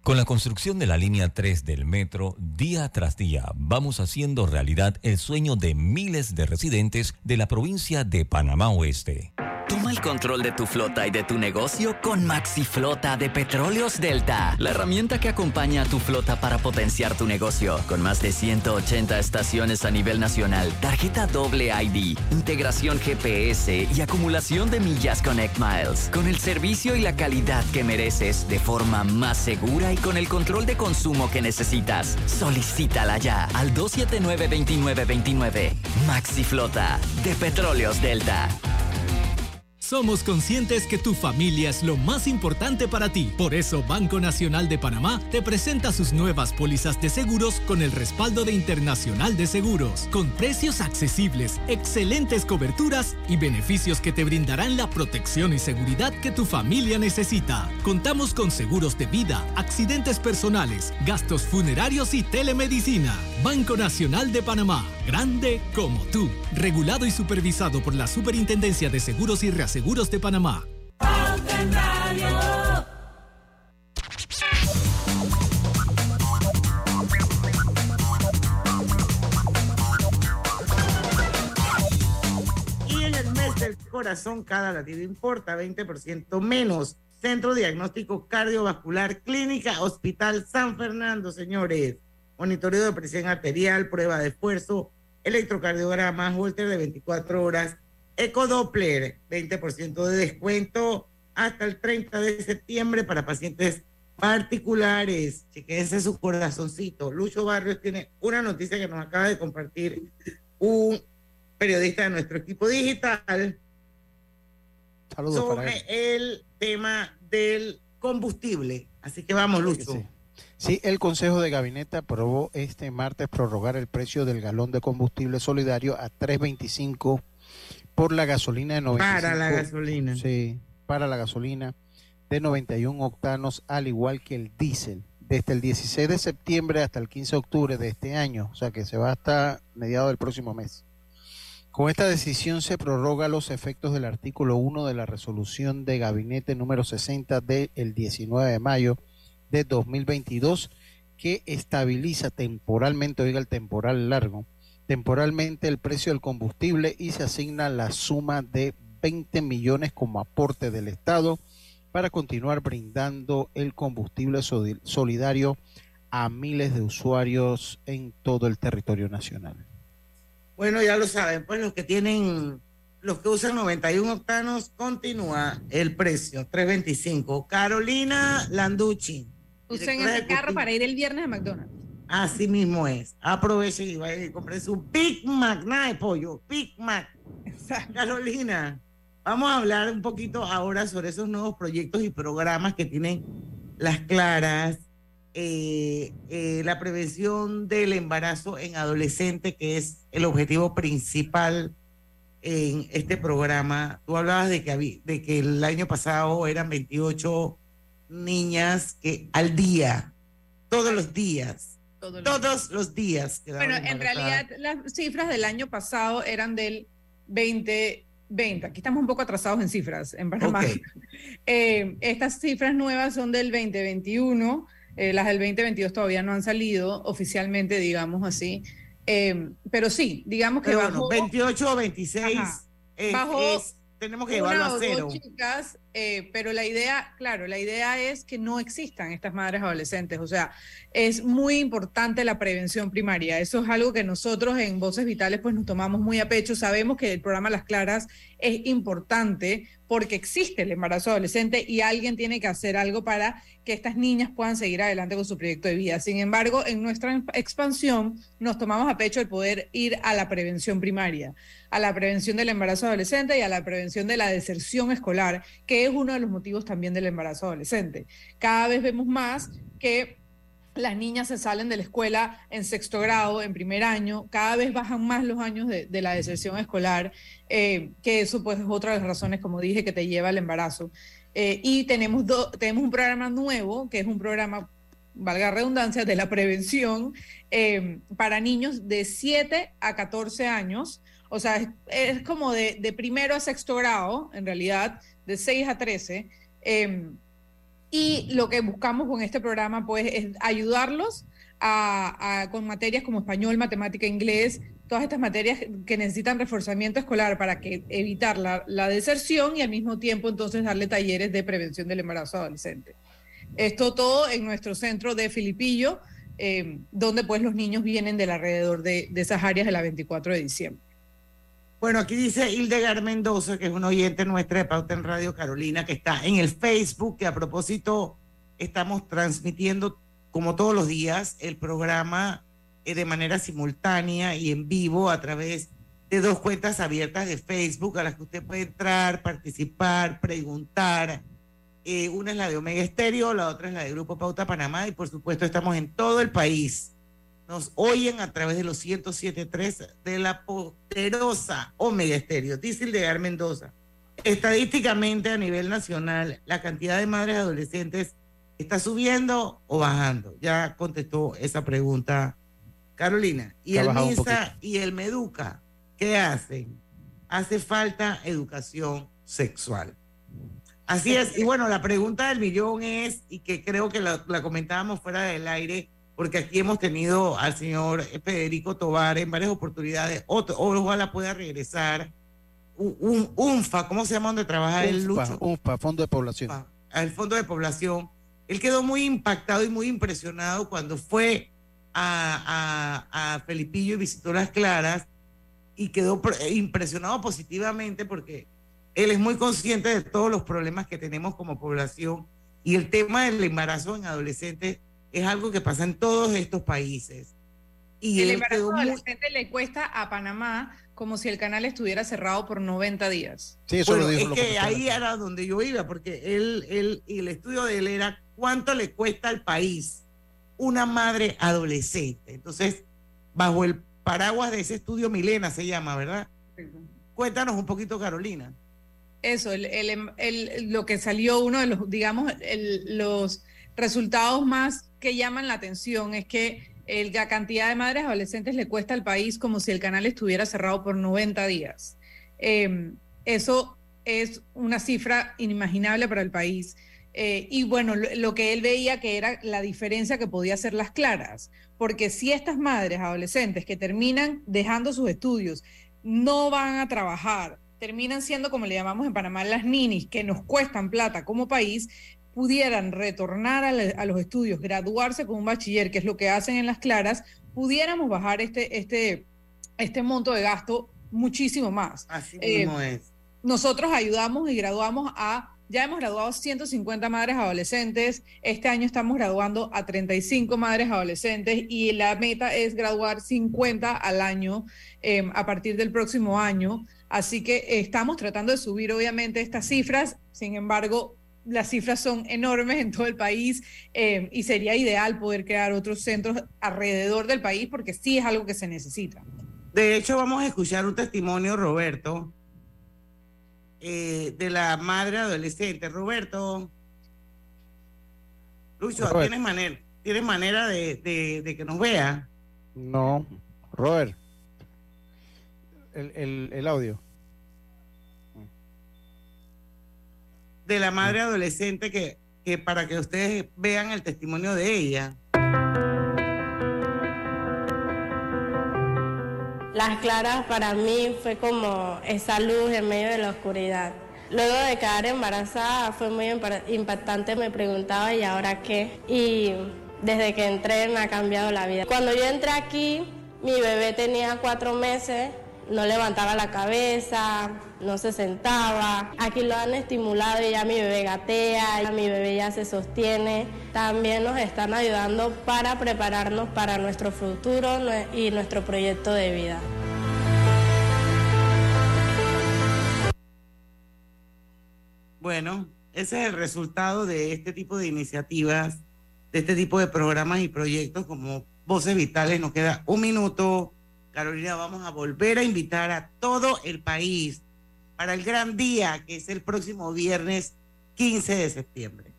Con la construcción de la línea 3 del metro, día tras día vamos haciendo realidad el sueño de miles de residentes de la provincia de Panamá Oeste. Toma el control de tu flota y de tu negocio con Maxi Flota de Petróleos Delta, la herramienta que acompaña a tu flota para potenciar tu negocio, con más de 180 estaciones a nivel nacional, tarjeta doble ID, integración GPS y acumulación de millas Connect Miles, con el servicio y la calidad que mereces de forma más segura y con el control de consumo que necesitas. Solicítala ya al 279-2929. Maxi Flota de Petróleos Delta. Somos conscientes que tu familia es lo más importante para ti. Por eso Banco Nacional de Panamá te presenta sus nuevas pólizas de seguros con el respaldo de Internacional de Seguros, con precios accesibles, excelentes coberturas y beneficios que te brindarán la protección y seguridad que tu familia necesita. Contamos con seguros de vida, accidentes personales, gastos funerarios y telemedicina. Banco Nacional de Panamá, grande como tú, regulado y supervisado por la Superintendencia de Seguros y Reaseguros de Panamá. Y en el mes del corazón, cada latido importa 20% menos. Centro Diagnóstico Cardiovascular Clínica Hospital San Fernando, señores. Monitoreo de presión arterial, prueba de esfuerzo, electrocardiograma, Holter de 24 horas, Ecodoppler, 20% de descuento hasta el 30 de septiembre para pacientes particulares. Chequense su corazoncito. Lucho Barrios tiene una noticia que nos acaba de compartir un periodista de nuestro equipo digital Saludos para sobre él. el tema del combustible. Así que vamos, Lucho. Sí, el Consejo de Gabinete aprobó este martes prorrogar el precio del galón de combustible solidario a 3.25 por la gasolina de 95. Para la gasolina. Sí, para la gasolina de 91 octanos, al igual que el diésel, desde el 16 de septiembre hasta el 15 de octubre de este año, o sea que se va hasta mediados del próximo mes. Con esta decisión se prorroga los efectos del artículo 1 de la resolución de gabinete número 60 del 19 de mayo de 2022 que estabiliza temporalmente, oiga el temporal largo, temporalmente el precio del combustible y se asigna la suma de 20 millones como aporte del Estado para continuar brindando el combustible solidario a miles de usuarios en todo el territorio nacional. Bueno, ya lo saben, pues los que tienen, los que usan 91 octanos, continúa el precio, 3.25. Carolina Landucci. Usen ese carro para ir el viernes a McDonald's. Así mismo es. Aprovechen y vayan y compren su Big Mac, nada de pollo, Big Mac. Carolina, vamos a hablar un poquito ahora sobre esos nuevos proyectos y programas que tienen las claras, eh, eh, la prevención del embarazo en adolescente, que es el objetivo principal en este programa. Tú hablabas de que, de que el año pasado eran 28 niñas que al día, todos los días, Todos los todos los días. Bueno, en realidad las cifras del año pasado eran del 2020. Aquí estamos un poco atrasados en cifras en Panamá. *laughs* Eh, estas cifras nuevas son del 2021. eh, las del 2022 todavía no han salido oficialmente, digamos así. Eh, pero sí, digamos que Pero bajó, bueno, 28 o 26 Ajá. es, Bajó- es tenemos que llevarlo a cero. dos chicas, eh, pero la idea, claro, la idea es que no existan estas madres adolescentes. O sea, es muy importante la prevención primaria. Eso es algo que nosotros en Voces Vitales pues nos tomamos muy a pecho. Sabemos que el programa Las Claras es importante porque existe el embarazo adolescente y alguien tiene que hacer algo para que estas niñas puedan seguir adelante con su proyecto de vida. Sin embargo, en nuestra expansión nos tomamos a pecho el poder ir a la prevención primaria, a la prevención del embarazo adolescente y a la prevención de la deserción escolar, que es uno de los motivos también del embarazo adolescente. Cada vez vemos más que las niñas se salen de la escuela en sexto grado, en primer año, cada vez bajan más los años de, la deserción escolar, eh, que eso pues es otra de las razones, como dije, que te lleva al embarazo. Eh, y tenemos, do- tenemos un programa nuevo, que es un programa, valga redundancia, de la prevención eh, para niños de 7 a 14 años. O sea, es, es como de, de primero a sexto grado, en realidad, de 6 a 13. Y lo que buscamos con este programa, pues, es ayudarlos con materias como español, matemática, inglés, todas estas materias que necesitan reforzamiento escolar para que evitar la, la deserción y al mismo tiempo entonces darle talleres de prevención del embarazo adolescente. Esto todo en nuestro centro de Filipillo, eh, donde pues los niños vienen del alrededor de, de esas áreas de la 24 de diciembre. Bueno, aquí dice Hildegard Mendoza, que es una oyente nuestra de Pauta en Radio Carolina, que está en el Facebook, que a propósito estamos transmitiendo, como todos los días, el programa eh, de manera simultánea y en vivo a través de dos cuentas abiertas de Facebook a las que usted puede entrar, participar, preguntar. Eh, una es la de Omega Estéreo, la otra es la de Grupo Pauta Panamá y por supuesto estamos en todo el país. Nos oyen a través de los 107.3 de la poderosa Omega Estéreo. Dice Hildegard Mendoza. Estadísticamente a nivel nacional, la cantidad de madres adolescentes está subiendo o bajando. Ya contestó esa pregunta Carolina. Y el MISA y el MEDUCA, ¿qué hacen? Hace falta educación sexual. Así es. Y bueno, la pregunta del millón es, y que creo que la, la comentábamos fuera del aire, porque aquí hemos tenido al señor Federico Tobar en varias oportunidades, otro, ojalá pueda regresar, un, un UNFA, ¿cómo se llama donde trabaja el UNFPA, Lucho? UNFPA, Fondo de Población. al Fondo de Población. Él quedó muy impactado y muy impresionado cuando fue a, a, a Felipillo y visitó Las Claras y quedó pr- impresionado positivamente porque él es muy consciente de todos los problemas que tenemos como población y el tema del embarazo en adolescentes es algo que pasa en todos estos países. Y el embarazo muy- adolescente le cuesta a Panamá como si el canal estuviera cerrado por 90 días. Bueno, es que ahí era donde yo iba, porque él, él, y el estudio de él era cuánto le cuesta al país una madre adolescente. Entonces, bajo el paraguas de ese estudio Milena se llama, ¿verdad? Cuéntanos un poquito, Carolina. Eso, el, el- el- lo que salió, uno de los, digamos, el- los resultados más que llaman la atención es que el- la cantidad de madres adolescentes le cuesta al país como si el canal estuviera cerrado por 90 días. Eh, eso es una cifra inimaginable para el país. Eh, y bueno, lo, lo que él veía que era la diferencia que podía hacer las claras, porque si estas madres adolescentes que terminan dejando sus estudios no van a trabajar, terminan siendo, como le llamamos en Panamá, las ninis, que nos cuestan plata como país, pudieran retornar a, la- a los estudios, graduarse con un bachiller, que es lo que hacen en las claras, pudiéramos bajar este, este, este monto de gasto muchísimo más. Así Eh, mismo es. nosotros ayudamos y graduamos a, ya hemos graduado 150 madres adolescentes, este año estamos graduando a 35 madres adolescentes y la meta es graduar 50 al año eh, a partir del próximo año. Así que eh, estamos tratando de subir obviamente estas cifras, sin embargo, las cifras son enormes en todo el país eh, y sería ideal poder crear otros centros alrededor del país porque sí es algo que se necesita. De hecho, vamos a escuchar un testimonio, Roberto, eh, de la madre adolescente. Roberto, Lucho, Robert. ¿tienes manera, ¿tienes manera de, de- de que nos vea? No, Robert. El, el, el audio. De la madre adolescente que, que para que ustedes vean el testimonio de ella. Las claras para mí fue como esa luz en medio de la oscuridad. Luego de quedar embarazada fue muy impactante, me preguntaba, ¿y ahora qué? Y desde que entré me ha cambiado la vida. Cuando yo entré aquí, mi bebé tenía cuatro meses, no levantaba la cabeza, no se sentaba. Aquí lo han estimulado y ya mi bebé gatea, ya mi bebé ya se sostiene. También nos están ayudando para prepararnos para nuestro futuro y nuestro proyecto de vida. Bueno, ese es el resultado de este tipo de iniciativas, de este tipo de programas y proyectos como Voces Vitales. Nos queda un minuto. Carolina, vamos a volver a invitar a todo el país para el gran día que es el próximo viernes 15 de septiembre.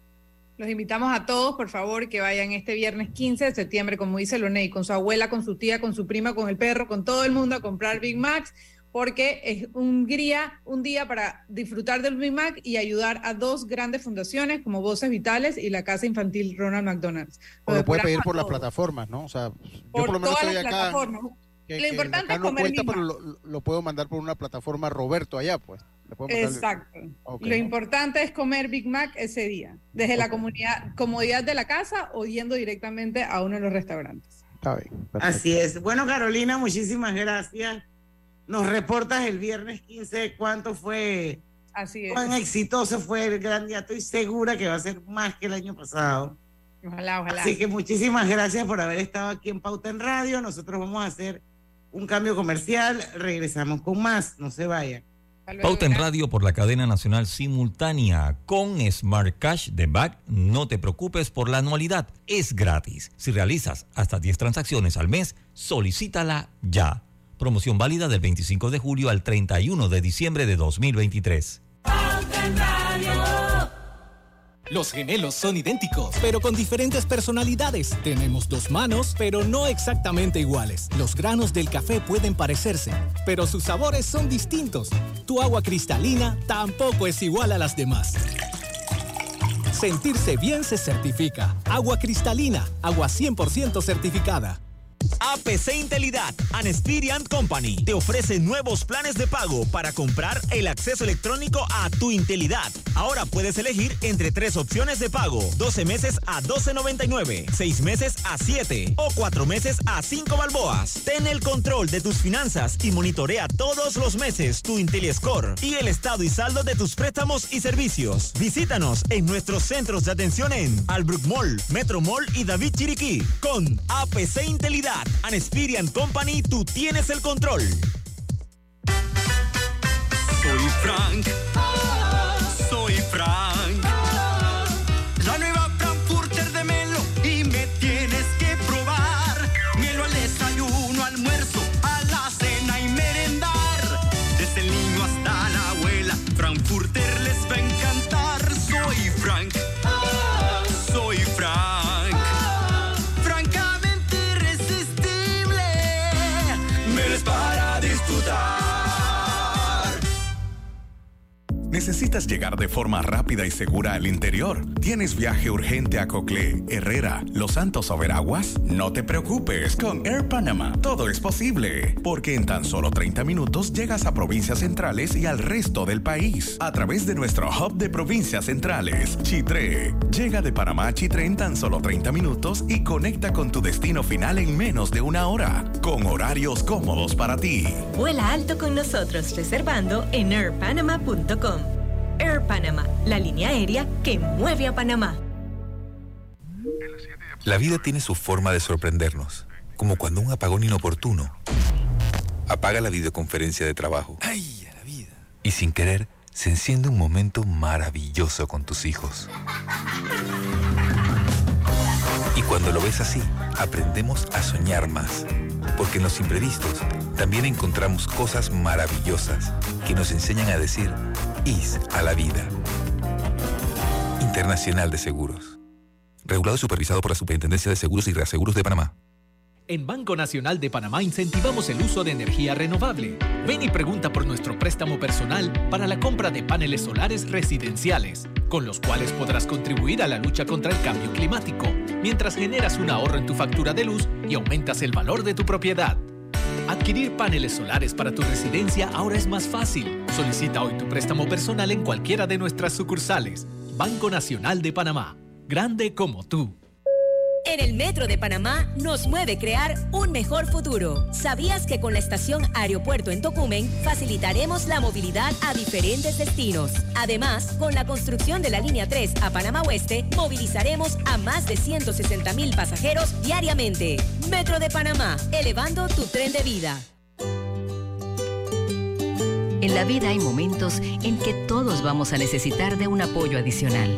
Los invitamos a todos, por favor, que vayan este viernes 15 de septiembre, como dice Loney, con su abuela, con su tía, con su prima, con el perro, con todo el mundo a comprar Big Macs porque es un día, un día para disfrutar del Big Mac y ayudar a dos grandes fundaciones como Voces Vitales y la Casa Infantil Ronald McDonald's. O lo puede pedir por las plataformas, ¿no? O sea, yo por lo menos estoy acá. Lo importante es comer cuenta, pero lo, puedo mandar por una plataforma Roberto allá, pues. Exacto. Lo importante es comer Big Mac ese día, desde la comunidad, comodidad de la casa o yendo directamente a uno de los restaurantes. Está bien. Así es. Bueno, Carolina, muchísimas gracias. Nos reportas el viernes 15 cuánto fue, Así es. cuán exitoso fue el gran día. Estoy segura que va a ser más que el año pasado. Ojalá, ojalá. Así que muchísimas gracias por haber estado aquí en Pauta en Radio. Nosotros vamos a hacer un cambio comercial. Regresamos con más. No se vayan. Pauta en Radio por la cadena nacional simultánea con Smart Cash de Back. No te preocupes por la anualidad, es gratis. Si realizas hasta 10 transacciones al mes, solicítala ya. Promoción válida del 25 de julio al 31 de diciembre de 2023. Los gemelos son idénticos, pero con diferentes personalidades. Tenemos dos manos, pero no exactamente iguales. Los granos del café pueden parecerse, pero sus sabores son distintos. Tu agua cristalina tampoco es igual a las demás. Sentirse bien se certifica. Agua cristalina, agua 100% certificada. APC Intelidad and Company te ofrece nuevos planes de pago para comprar el acceso electrónico a tu Intelidad. Ahora puedes elegir entre tres opciones de pago: 12 meses a 12.99, 6 meses a 7 o 4 meses a 5 balboas. Ten el control de tus finanzas y monitorea todos los meses tu IntelliScore y el estado y saldo de tus préstamos y servicios. Visítanos en nuestros centros de atención en Albrook Mall, Metro Mall y David Chiriquí con APC Intelidad An Company, tú tienes el control. Soy Frank. ¿Necesitas llegar de forma rápida y segura al interior? ¿Tienes viaje urgente a Coclé, Herrera, Los Santos o Veraguas? No te preocupes, con Air Panama todo es posible, porque en tan solo 30 minutos llegas a provincias centrales y al resto del país a través de nuestro hub de provincias centrales, Chitré. Llega de Panamá a Chitré en tan solo 30 minutos y conecta con tu destino final en menos de una hora, con horarios cómodos para ti. Vuela alto con nosotros reservando en airpanama.com. Air Panama, la línea aérea que mueve a Panamá. La vida tiene su forma de sorprendernos, como cuando un apagón inoportuno apaga la videoconferencia de trabajo. ¡Ay, la vida! Y sin querer, se enciende un momento maravilloso con tus hijos. Y cuando lo ves así, aprendemos a soñar más, porque en los imprevistos también encontramos cosas maravillosas que nos enseñan a decir IS a la vida. Internacional de Seguros. Regulado y supervisado por la Superintendencia de Seguros y Reaseguros de Panamá. En Banco Nacional de Panamá incentivamos el uso de energía renovable. Ven y pregunta por nuestro préstamo personal para la compra de paneles solares residenciales, con los cuales podrás contribuir a la lucha contra el cambio climático, mientras generas un ahorro en tu factura de luz y aumentas el valor de tu propiedad. Adquirir paneles solares para tu residencia ahora es más fácil. Solicita hoy tu préstamo personal en cualquiera de nuestras sucursales. Banco Nacional de Panamá. Grande como tú. En el Metro de Panamá nos mueve crear un mejor futuro. ¿Sabías que con la estación Aeropuerto en Tocumen facilitaremos la movilidad a diferentes destinos? Además, con la construcción de la línea 3 a Panamá Oeste, movilizaremos a más de 160 mil pasajeros diariamente. Metro de Panamá, elevando tu tren de vida. En la vida hay momentos en que todos vamos a necesitar de un apoyo adicional.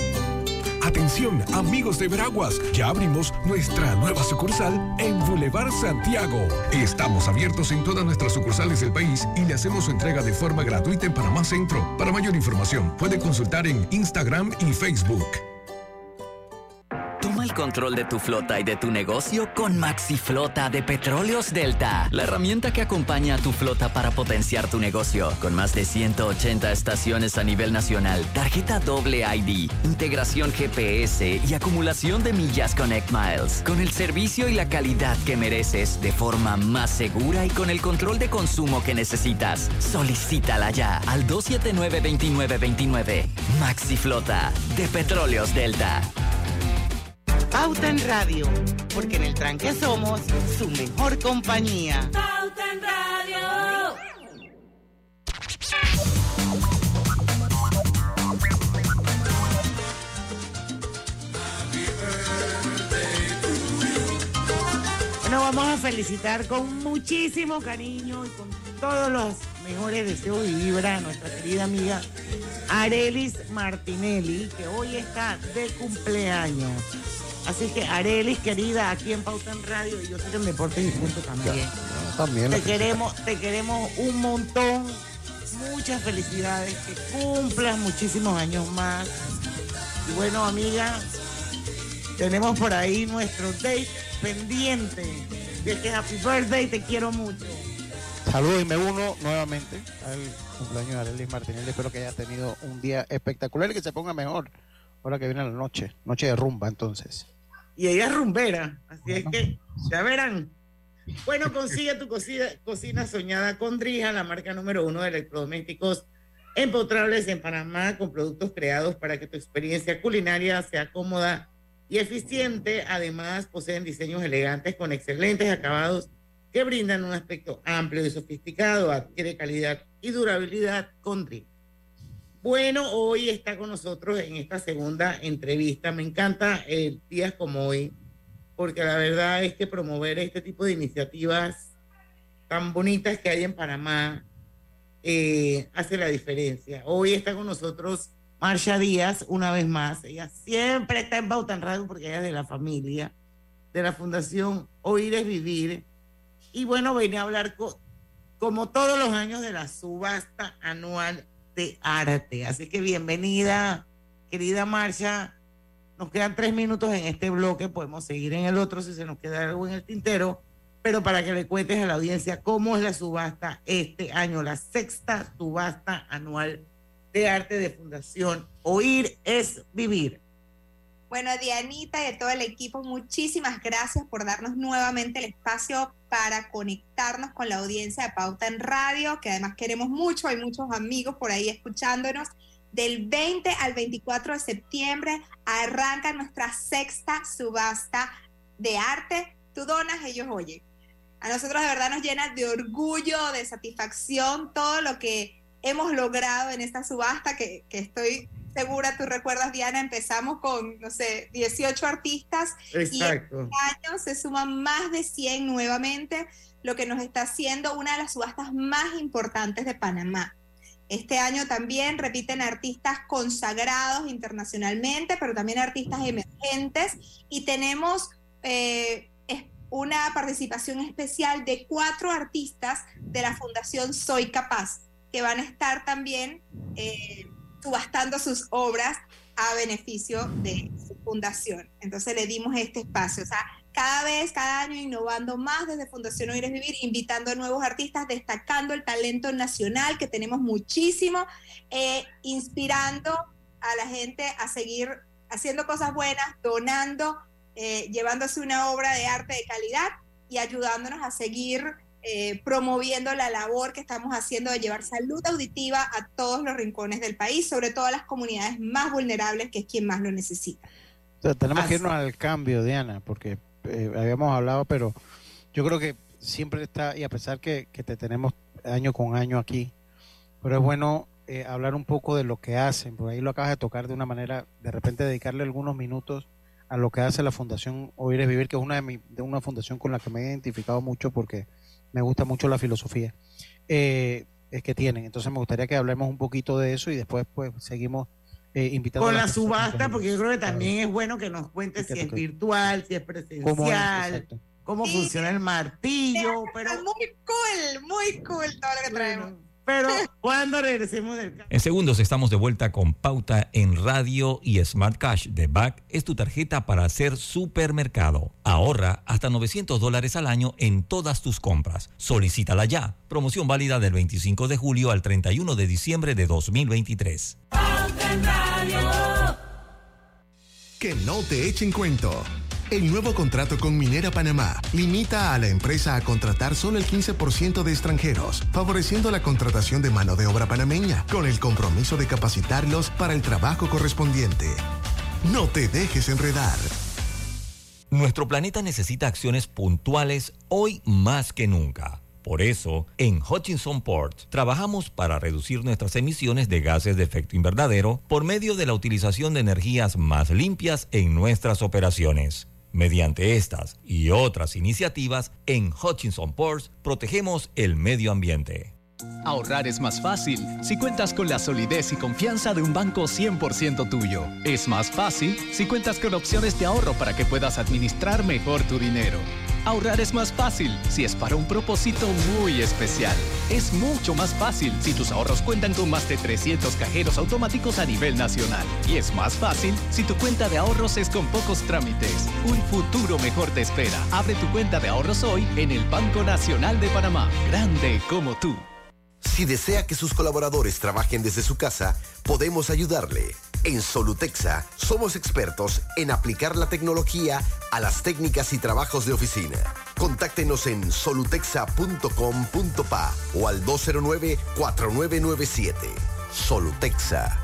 Atención, amigos de Veraguas, ya abrimos nuestra nueva sucursal en Boulevard Santiago. Estamos abiertos en todas nuestras sucursales del país y le hacemos su entrega de forma gratuita en Panamá Centro. Para mayor información, puede consultar en Instagram y Facebook. Control de tu flota y de tu negocio con Maxi Flota de Petróleos Delta, la herramienta que acompaña a tu flota para potenciar tu negocio. Con más de 180 estaciones a nivel nacional, tarjeta doble ID, integración GPS y acumulación de millas Connect Miles. Con el servicio y la calidad que mereces de forma más segura y con el control de consumo que necesitas. Solicítala ya al 279-2929. Maxi Flota de Petróleos Delta. Pauta en Radio, porque en el tranque somos su mejor compañía. Pauta en Radio. Bueno, vamos a felicitar con muchísimo cariño y con todos los mejores deseos y vibra a nuestra querida amiga Arelis Martinelli, que hoy está de cumpleaños. Así que Arelis, querida, aquí en Pauta en Radio, y yo sé que en Deportes y Punto también. También. Te queremos, te queremos un montón. Muchas felicidades, que cumplas muchísimos años más. Y bueno, amiga, tenemos por ahí nuestro date pendiente. De que Happy Birthday, te quiero mucho. Saludos y me uno nuevamente al cumpleaños de Arelis Martinelli. Espero que haya tenido un día espectacular y que se ponga mejor ahora que viene la noche. Noche de rumba, entonces. Y ella es rumbera, así es que ya verán. Bueno, consigue tu cocina, cocina soñada con Drija, la marca número uno de electrodomésticos empotrables en Panamá, con productos creados para que tu experiencia culinaria sea cómoda y eficiente. Además, poseen diseños elegantes con excelentes acabados que brindan un aspecto amplio y sofisticado, adquiere calidad y durabilidad con Drija. Bueno, hoy está con nosotros en esta segunda entrevista. Me encanta eh, días como hoy, porque la verdad es que promover este tipo de iniciativas tan bonitas que hay en Panamá eh, hace la diferencia. Hoy está con nosotros Marcia Díaz, una vez más. Ella siempre está en Bautan Radio porque ella es de la familia, de la Fundación Oír es Vivir. Y bueno, venía a hablar co- como todos los años de la subasta anual arte. Así que bienvenida, querida Marcia. Nos quedan tres minutos en este bloque, podemos seguir en el otro si se nos queda algo en el tintero, pero para que le cuentes a la audiencia cómo es la subasta este año, la sexta subasta anual de arte de Fundación Oír es Vivir. Bueno, Dianita y a todo el equipo, muchísimas gracias por darnos nuevamente el espacio para conectarnos con la audiencia de Pauta en Radio, que además queremos mucho, hay muchos amigos por ahí escuchándonos. Del 20 al 24 de septiembre arranca nuestra sexta subasta de arte. Tú donas, ellos oyen. A nosotros de verdad nos llena de orgullo, de satisfacción todo lo que hemos logrado en esta subasta, que, que estoy segura, tú recuerdas, Diana, empezamos con, no sé, 18 artistas Exacto. y este año se suman más de 100 nuevamente, lo que nos está haciendo una de las subastas más importantes de Panamá. Este año también repiten artistas consagrados internacionalmente, pero también artistas emergentes y tenemos eh, una participación especial de cuatro artistas de la Fundación Soy Capaz, que van a estar también eh, subastando sus obras a beneficio de su fundación. Entonces le dimos este espacio. O sea, cada vez, cada año innovando más desde Fundación Oír es Vivir, invitando a nuevos artistas, destacando el talento nacional, que tenemos muchísimo, eh, inspirando a la gente a seguir haciendo cosas buenas, donando, eh, llevándose una obra de arte de calidad y ayudándonos a seguir eh, promoviendo la labor que estamos haciendo de llevar salud auditiva a todos los rincones del país, sobre todo a las comunidades más vulnerables, que es quien más lo necesita. tenemos que irnos al cambio, Diana, porque eh, habíamos hablado, pero yo creo que siempre está, y a pesar que, que te tenemos año con año aquí, pero es bueno eh, hablar un poco de lo que hacen, porque ahí lo acabas de tocar de una manera, de repente dedicarle algunos minutos a lo que hace la Fundación Oír es Vivir, que es una, de, mi, de una fundación con la que me he identificado mucho porque me gusta mucho la filosofía eh, es que tienen. Entonces me gustaría que hablemos un poquito de eso y después pues seguimos eh, invitando. Con la subasta, porque yo creo que también es bueno que nos cuentes si es virtual, si es presencial, cómo, funciona el martillo. Pero... Muy cool, muy cool todo lo que traemos. Pero cuando regresemos del En segundos estamos de vuelta con Pauta en Radio y Smart Cash de Back es tu tarjeta para hacer supermercado. Ahorra hasta 900 dólares al año en todas tus compras. Solicítala ya. Promoción válida del 25 de julio al 31 de diciembre de 2023. Pauta en Radio. Que no te echen cuento. El nuevo contrato con Minera Panamá limita a la empresa a contratar solo el 15% de extranjeros, favoreciendo la contratación de mano de obra panameña, con el compromiso de capacitarlos para el trabajo correspondiente. No te dejes enredar. Nuestro planeta necesita acciones puntuales hoy más que nunca. Por eso, en Hutchinson Port trabajamos para reducir nuestras emisiones de gases de efecto invernadero por medio de la utilización de energías más limpias en nuestras operaciones. Mediante estas y otras iniciativas, en Hutchinson Ports protegemos el medio ambiente. Ahorrar es más fácil si cuentas con la solidez y confianza de un banco 100% tuyo. Es más fácil si cuentas con opciones de ahorro para que puedas administrar mejor tu dinero. Ahorrar es más fácil si es para un propósito muy especial. Es mucho más fácil si tus ahorros cuentan con más de 300 cajeros automáticos a nivel nacional. Y es más fácil si tu cuenta de ahorros es con pocos trámites. Un futuro mejor te espera. Abre tu cuenta de ahorros hoy en el Banco Nacional de Panamá. Grande como tú. Si desea que sus colaboradores trabajen desde su casa, podemos ayudarle. En Solutexa somos expertos en aplicar la tecnología a las técnicas y trabajos de oficina. Contáctenos en solutexa.com.pa o al 209-4997. Solutexa.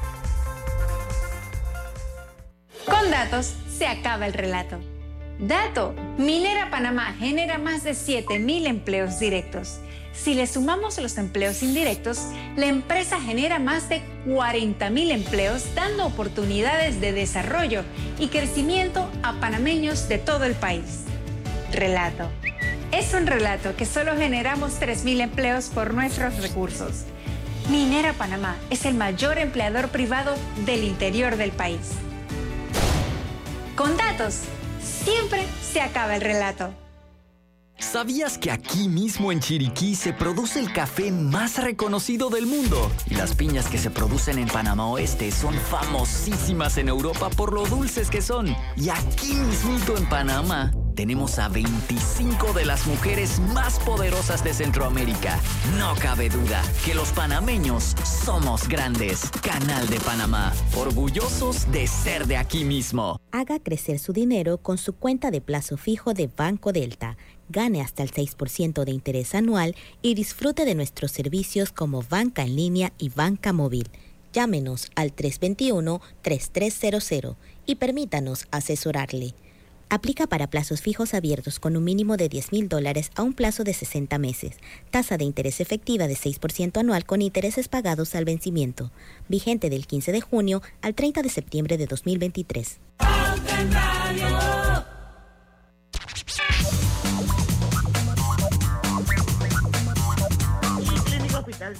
Con datos se acaba el relato. Dato, Minera Panamá genera más de 7.000 empleos directos. Si le sumamos los empleos indirectos, la empresa genera más de 40.000 empleos dando oportunidades de desarrollo y crecimiento a panameños de todo el país. Relato. Es un relato que solo generamos 3.000 empleos por nuestros recursos. Minera Panamá es el mayor empleador privado del interior del país. Con datos, siempre se acaba el relato. ¿Sabías que aquí mismo en Chiriquí se produce el café más reconocido del mundo? Y las piñas que se producen en Panamá Oeste son famosísimas en Europa por lo dulces que son. Y aquí mismito en Panamá tenemos a 25 de las mujeres más poderosas de Centroamérica. No cabe duda que los panameños somos grandes. Canal de Panamá, orgullosos de ser de aquí mismo. Haga crecer su dinero con su cuenta de plazo fijo de Banco Delta gane hasta el 6% de interés anual y disfrute de nuestros servicios como banca en línea y banca móvil. Llámenos al 321-3300 y permítanos asesorarle. Aplica para plazos fijos abiertos con un mínimo de 10 mil dólares a un plazo de 60 meses. Tasa de interés efectiva de 6% anual con intereses pagados al vencimiento. Vigente del 15 de junio al 30 de septiembre de 2023.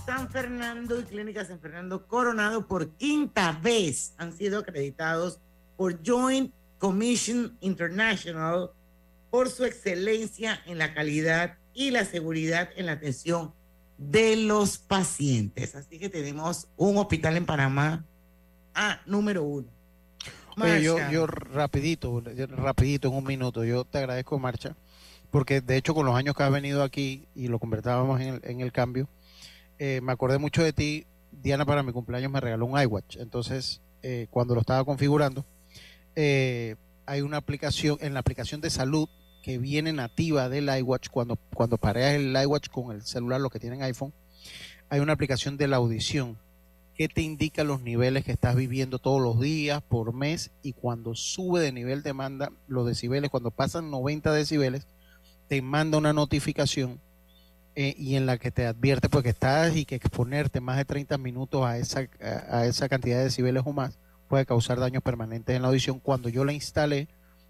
San Fernando y Clínica San Fernando Coronado por quinta vez han sido acreditados por Joint Commission International por su excelencia en la calidad y la seguridad en la atención de los pacientes. Así que tenemos un hospital en Panamá a número uno. Oye, yo, yo rapidito, rapidito en un minuto, yo te agradezco Marcha, porque de hecho con los años que has venido aquí y lo conversábamos en el, en el cambio, eh, me acordé mucho de ti. Diana para mi cumpleaños me regaló un iWatch, entonces eh, cuando lo estaba configurando, eh, hay una aplicación, en la aplicación de salud que viene nativa del iWatch, cuando, cuando pareas el iWatch con el celular, los que tienen iPhone, hay una aplicación de la audición que te indica los niveles que estás viviendo todos los días, por mes, y cuando sube de nivel te manda los decibeles, cuando pasan 90 decibeles, te manda una notificación eh, y en la que te advierte porque estás y que exponerte más de 30 minutos a esa, a, a esa cantidad de decibeles o más puede causar daños permanentes en la audición. Cuando yo la instalé,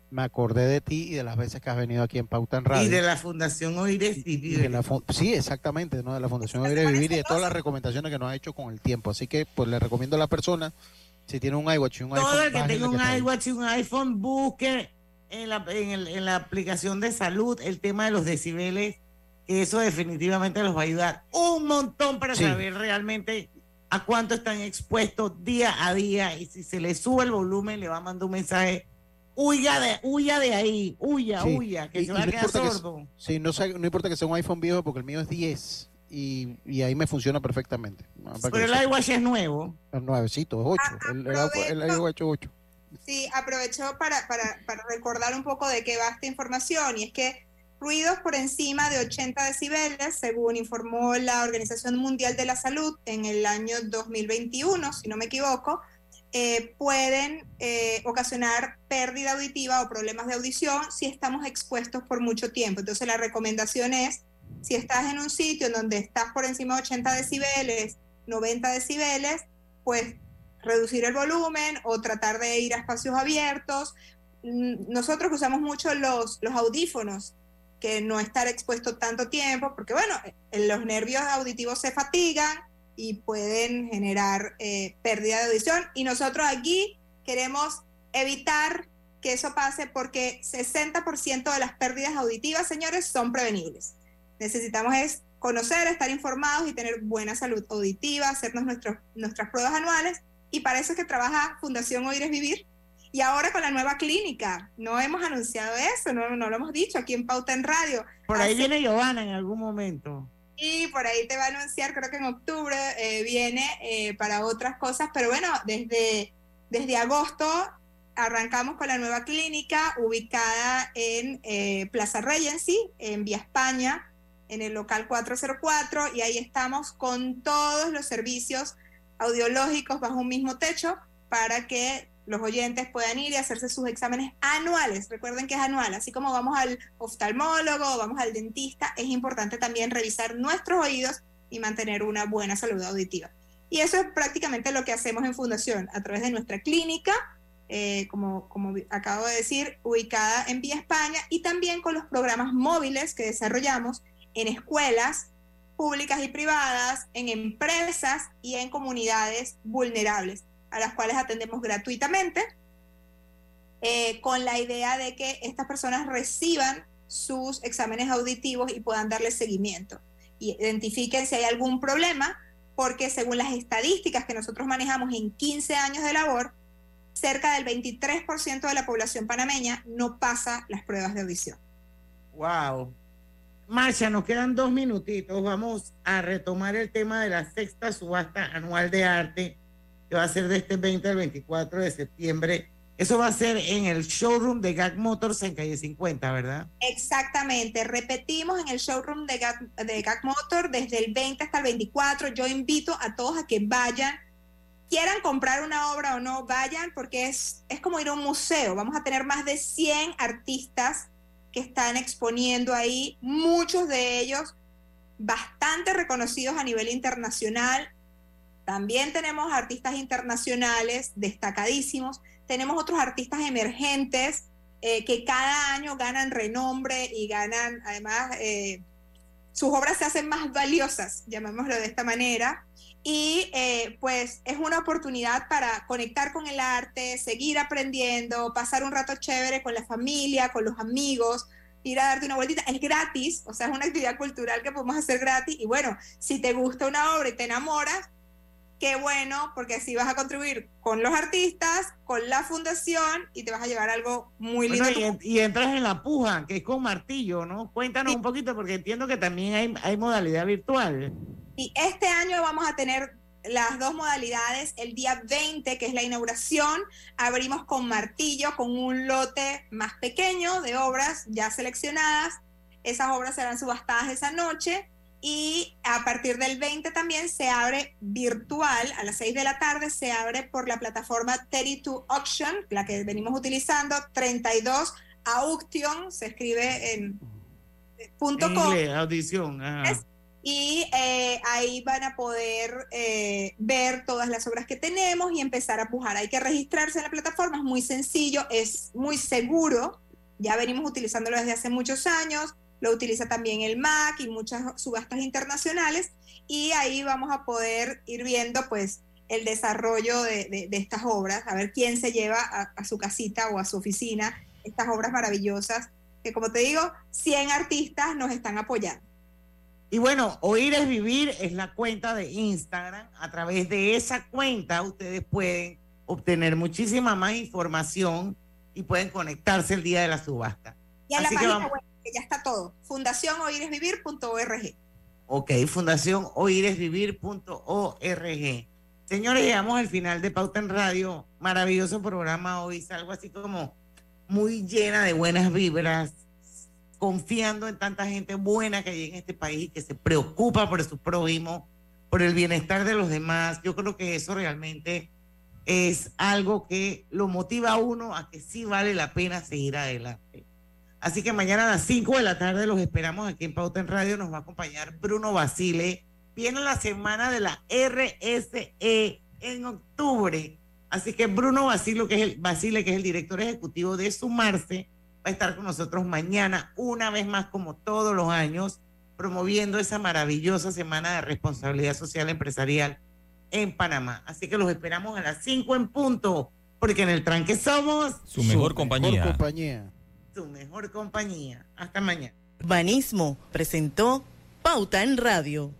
me acordé de ti y de las veces que has venido aquí en Pauta en Radio. Y de la Fundación Y Vivir. de la sí, exactamente, ¿no? de la Fundación Oír y Vivir y de todas las recomendaciones que nos ha hecho con el tiempo. Así que pues le recomiendo a la persona, si tiene un iWatch y un Todo iPhone, el que tenga un ahí. iWatch y un iPhone, busque en la, en, el- en la aplicación de salud el tema de los decibeles, que eso definitivamente los va a ayudar un montón para Sí. saber realmente a cuánto están expuestos día a día y si se le sube el volumen le va a mandar un mensaje, huya de, huya de ahí, huya, Sí. huya, que Y- se va a no quedar importa que- sordo. Sí, no, no importa que sea un iPhone viejo porque el mío es 10 y, y ahí me funciona perfectamente. que Pero el iWatch es nuevo. Es nuevecito, es 8. El, el, el iWatch es 8. Sí, aprovechó para, para, para recordar un poco de qué va esta información y es que ruidos por encima de 80 decibeles, según informó la Organización Mundial de la Salud en el año 2021, si no me equivoco, eh, pueden eh, ocasionar pérdida auditiva o problemas de audición si estamos expuestos por mucho tiempo. Entonces la recomendación es, si estás en un sitio en donde estás por encima de 80 decibeles, 90 decibeles, pues reducir el volumen o tratar de ir a espacios abiertos. Mm, Nosotros usamos mucho los, los audífonos, que no estar expuesto tanto tiempo, porque bueno, eh, los nervios auditivos se fatigan y pueden generar eh, pérdida de audición. Y nosotros aquí queremos evitar que eso pase porque 60% de las pérdidas auditivas, señores, son prevenibles. Necesitamos es conocer, estar informados y tener buena salud auditiva, hacernos nuestros, nuestras pruebas anuales y para eso es que trabaja Fundación Oír es Vivir. Y ahora con la nueva clínica, no hemos anunciado eso, no, no lo hemos dicho aquí en Pauta en Radio. Por ahí Así- viene Giovanna en algún momento. y por ahí te va a anunciar, creo que en octubre eh, viene eh, para otras cosas, pero bueno, desde, desde agosto arrancamos con la nueva clínica ubicada en eh, Plaza Regency, en Vía España, en el local 404, y ahí estamos con todos los servicios audiológicos bajo un mismo techo para que los oyentes puedan ir y hacerse sus exámenes anuales. Recuerden que es anual, así como vamos al oftalmólogo, vamos al dentista, es importante también revisar nuestros oídos y mantener una buena salud auditiva. Y eso es prácticamente lo que hacemos en Fundación, a través de nuestra clínica, eh, como, como acabo de decir, ubicada en Vía España, y también con los programas móviles que desarrollamos en escuelas públicas y privadas, en empresas y en comunidades vulnerables, a las cuales atendemos gratuitamente, eh, con la idea de que estas personas reciban sus exámenes auditivos y puedan darle seguimiento. Y identifiquen si hay algún problema, porque según las estadísticas que nosotros manejamos en 15 años de labor, cerca del 23% de la población panameña no pasa las pruebas de audición. Wow. Marcia, nos quedan dos minutitos. Vamos a retomar el tema de la sexta subasta anual de arte, que va a ser de este 20 al 24 de septiembre. Eso va a ser en el showroom de Gag Motors en calle 50, ¿verdad? Exactamente, repetimos en el showroom de Gag, de Gag Motor desde el 20 hasta el 24. Yo invito a todos a que vayan, quieran comprar una obra o no, vayan porque es, es como ir a un museo. Vamos a tener más de 100 artistas que están exponiendo ahí, muchos de ellos bastante reconocidos a nivel internacional. También tenemos artistas internacionales destacadísimos, tenemos otros artistas emergentes eh, que cada año ganan renombre y ganan, además, eh, sus obras se hacen más valiosas, llamémoslo de esta manera. Y eh, pues es una oportunidad para conectar con el arte, seguir aprendiendo, pasar un rato chévere con la familia, con los amigos, ir a darte una vueltita. Es gratis, o sea, es una actividad cultural que podemos hacer gratis. Y bueno, si te gusta una obra y te enamoras, qué bueno, porque así vas a contribuir con los artistas, con la fundación y te vas a llevar algo muy lindo. Bueno, y, y entras en la puja, que es con martillo, ¿no? Cuéntanos un poquito, porque entiendo que también hay, hay modalidad virtual. Y este año vamos a tener las dos modalidades. El día 20, que es la inauguración, abrimos con martillo, con un lote más pequeño de obras ya seleccionadas. Esas obras serán subastadas esa noche. Y a partir del 20 también se abre virtual, a las 6 de la tarde se abre por la plataforma 32 Auction, la que venimos utilizando, 32 Auction, se escribe en punto com. Inglés, audición. ajá. Y eh, ahí van a poder eh, ver todas las obras que tenemos y empezar a pujar. Hay que registrarse en la plataforma, es muy sencillo, es muy seguro. Ya venimos utilizándolo desde hace muchos años. Lo utiliza también el MAC y muchas subastas internacionales. Y ahí vamos a poder ir viendo pues el desarrollo de, de- de estas obras, a ver quién se lleva a, a su casita o a su oficina estas obras maravillosas que como te digo, 100 artistas nos están apoyando. Y bueno, Oír es Vivir es la cuenta de Instagram. A través de esa cuenta ustedes pueden obtener muchísima más información y pueden conectarse el día de la subasta. Y la Así que página web, ya está todo, fundacionoiresvivir.org. Ok, Fundación oíresvivir.org. Señores, llegamos al final de Pauta en Radio. Maravilloso programa hoy. Salgo así como muy llena de buenas vibras, confiando en tanta gente buena que hay en este país y que se preocupa por su prójimo, por el bienestar de los demás. Yo creo que eso realmente es algo que lo motiva a uno a que sí vale la pena seguir adelante. Así que mañana a las 5 de la tarde los esperamos aquí en Pauta en Radio. Nos va a acompañar Bruno Basile. Viene la semana de la RSE en octubre. Así que Bruno Basile, que es el, Basile, que es el director ejecutivo de Sumarse, va a estar con nosotros mañana, una vez más, como todos los años, promoviendo esa maravillosa semana de responsabilidad social empresarial en Panamá. Así que los esperamos a las 5 en punto, porque en el tranque somos Su mejor compañía. compañía. Su mejor compañía. Hasta mañana. Urbanismo presentó Pauta en Radio.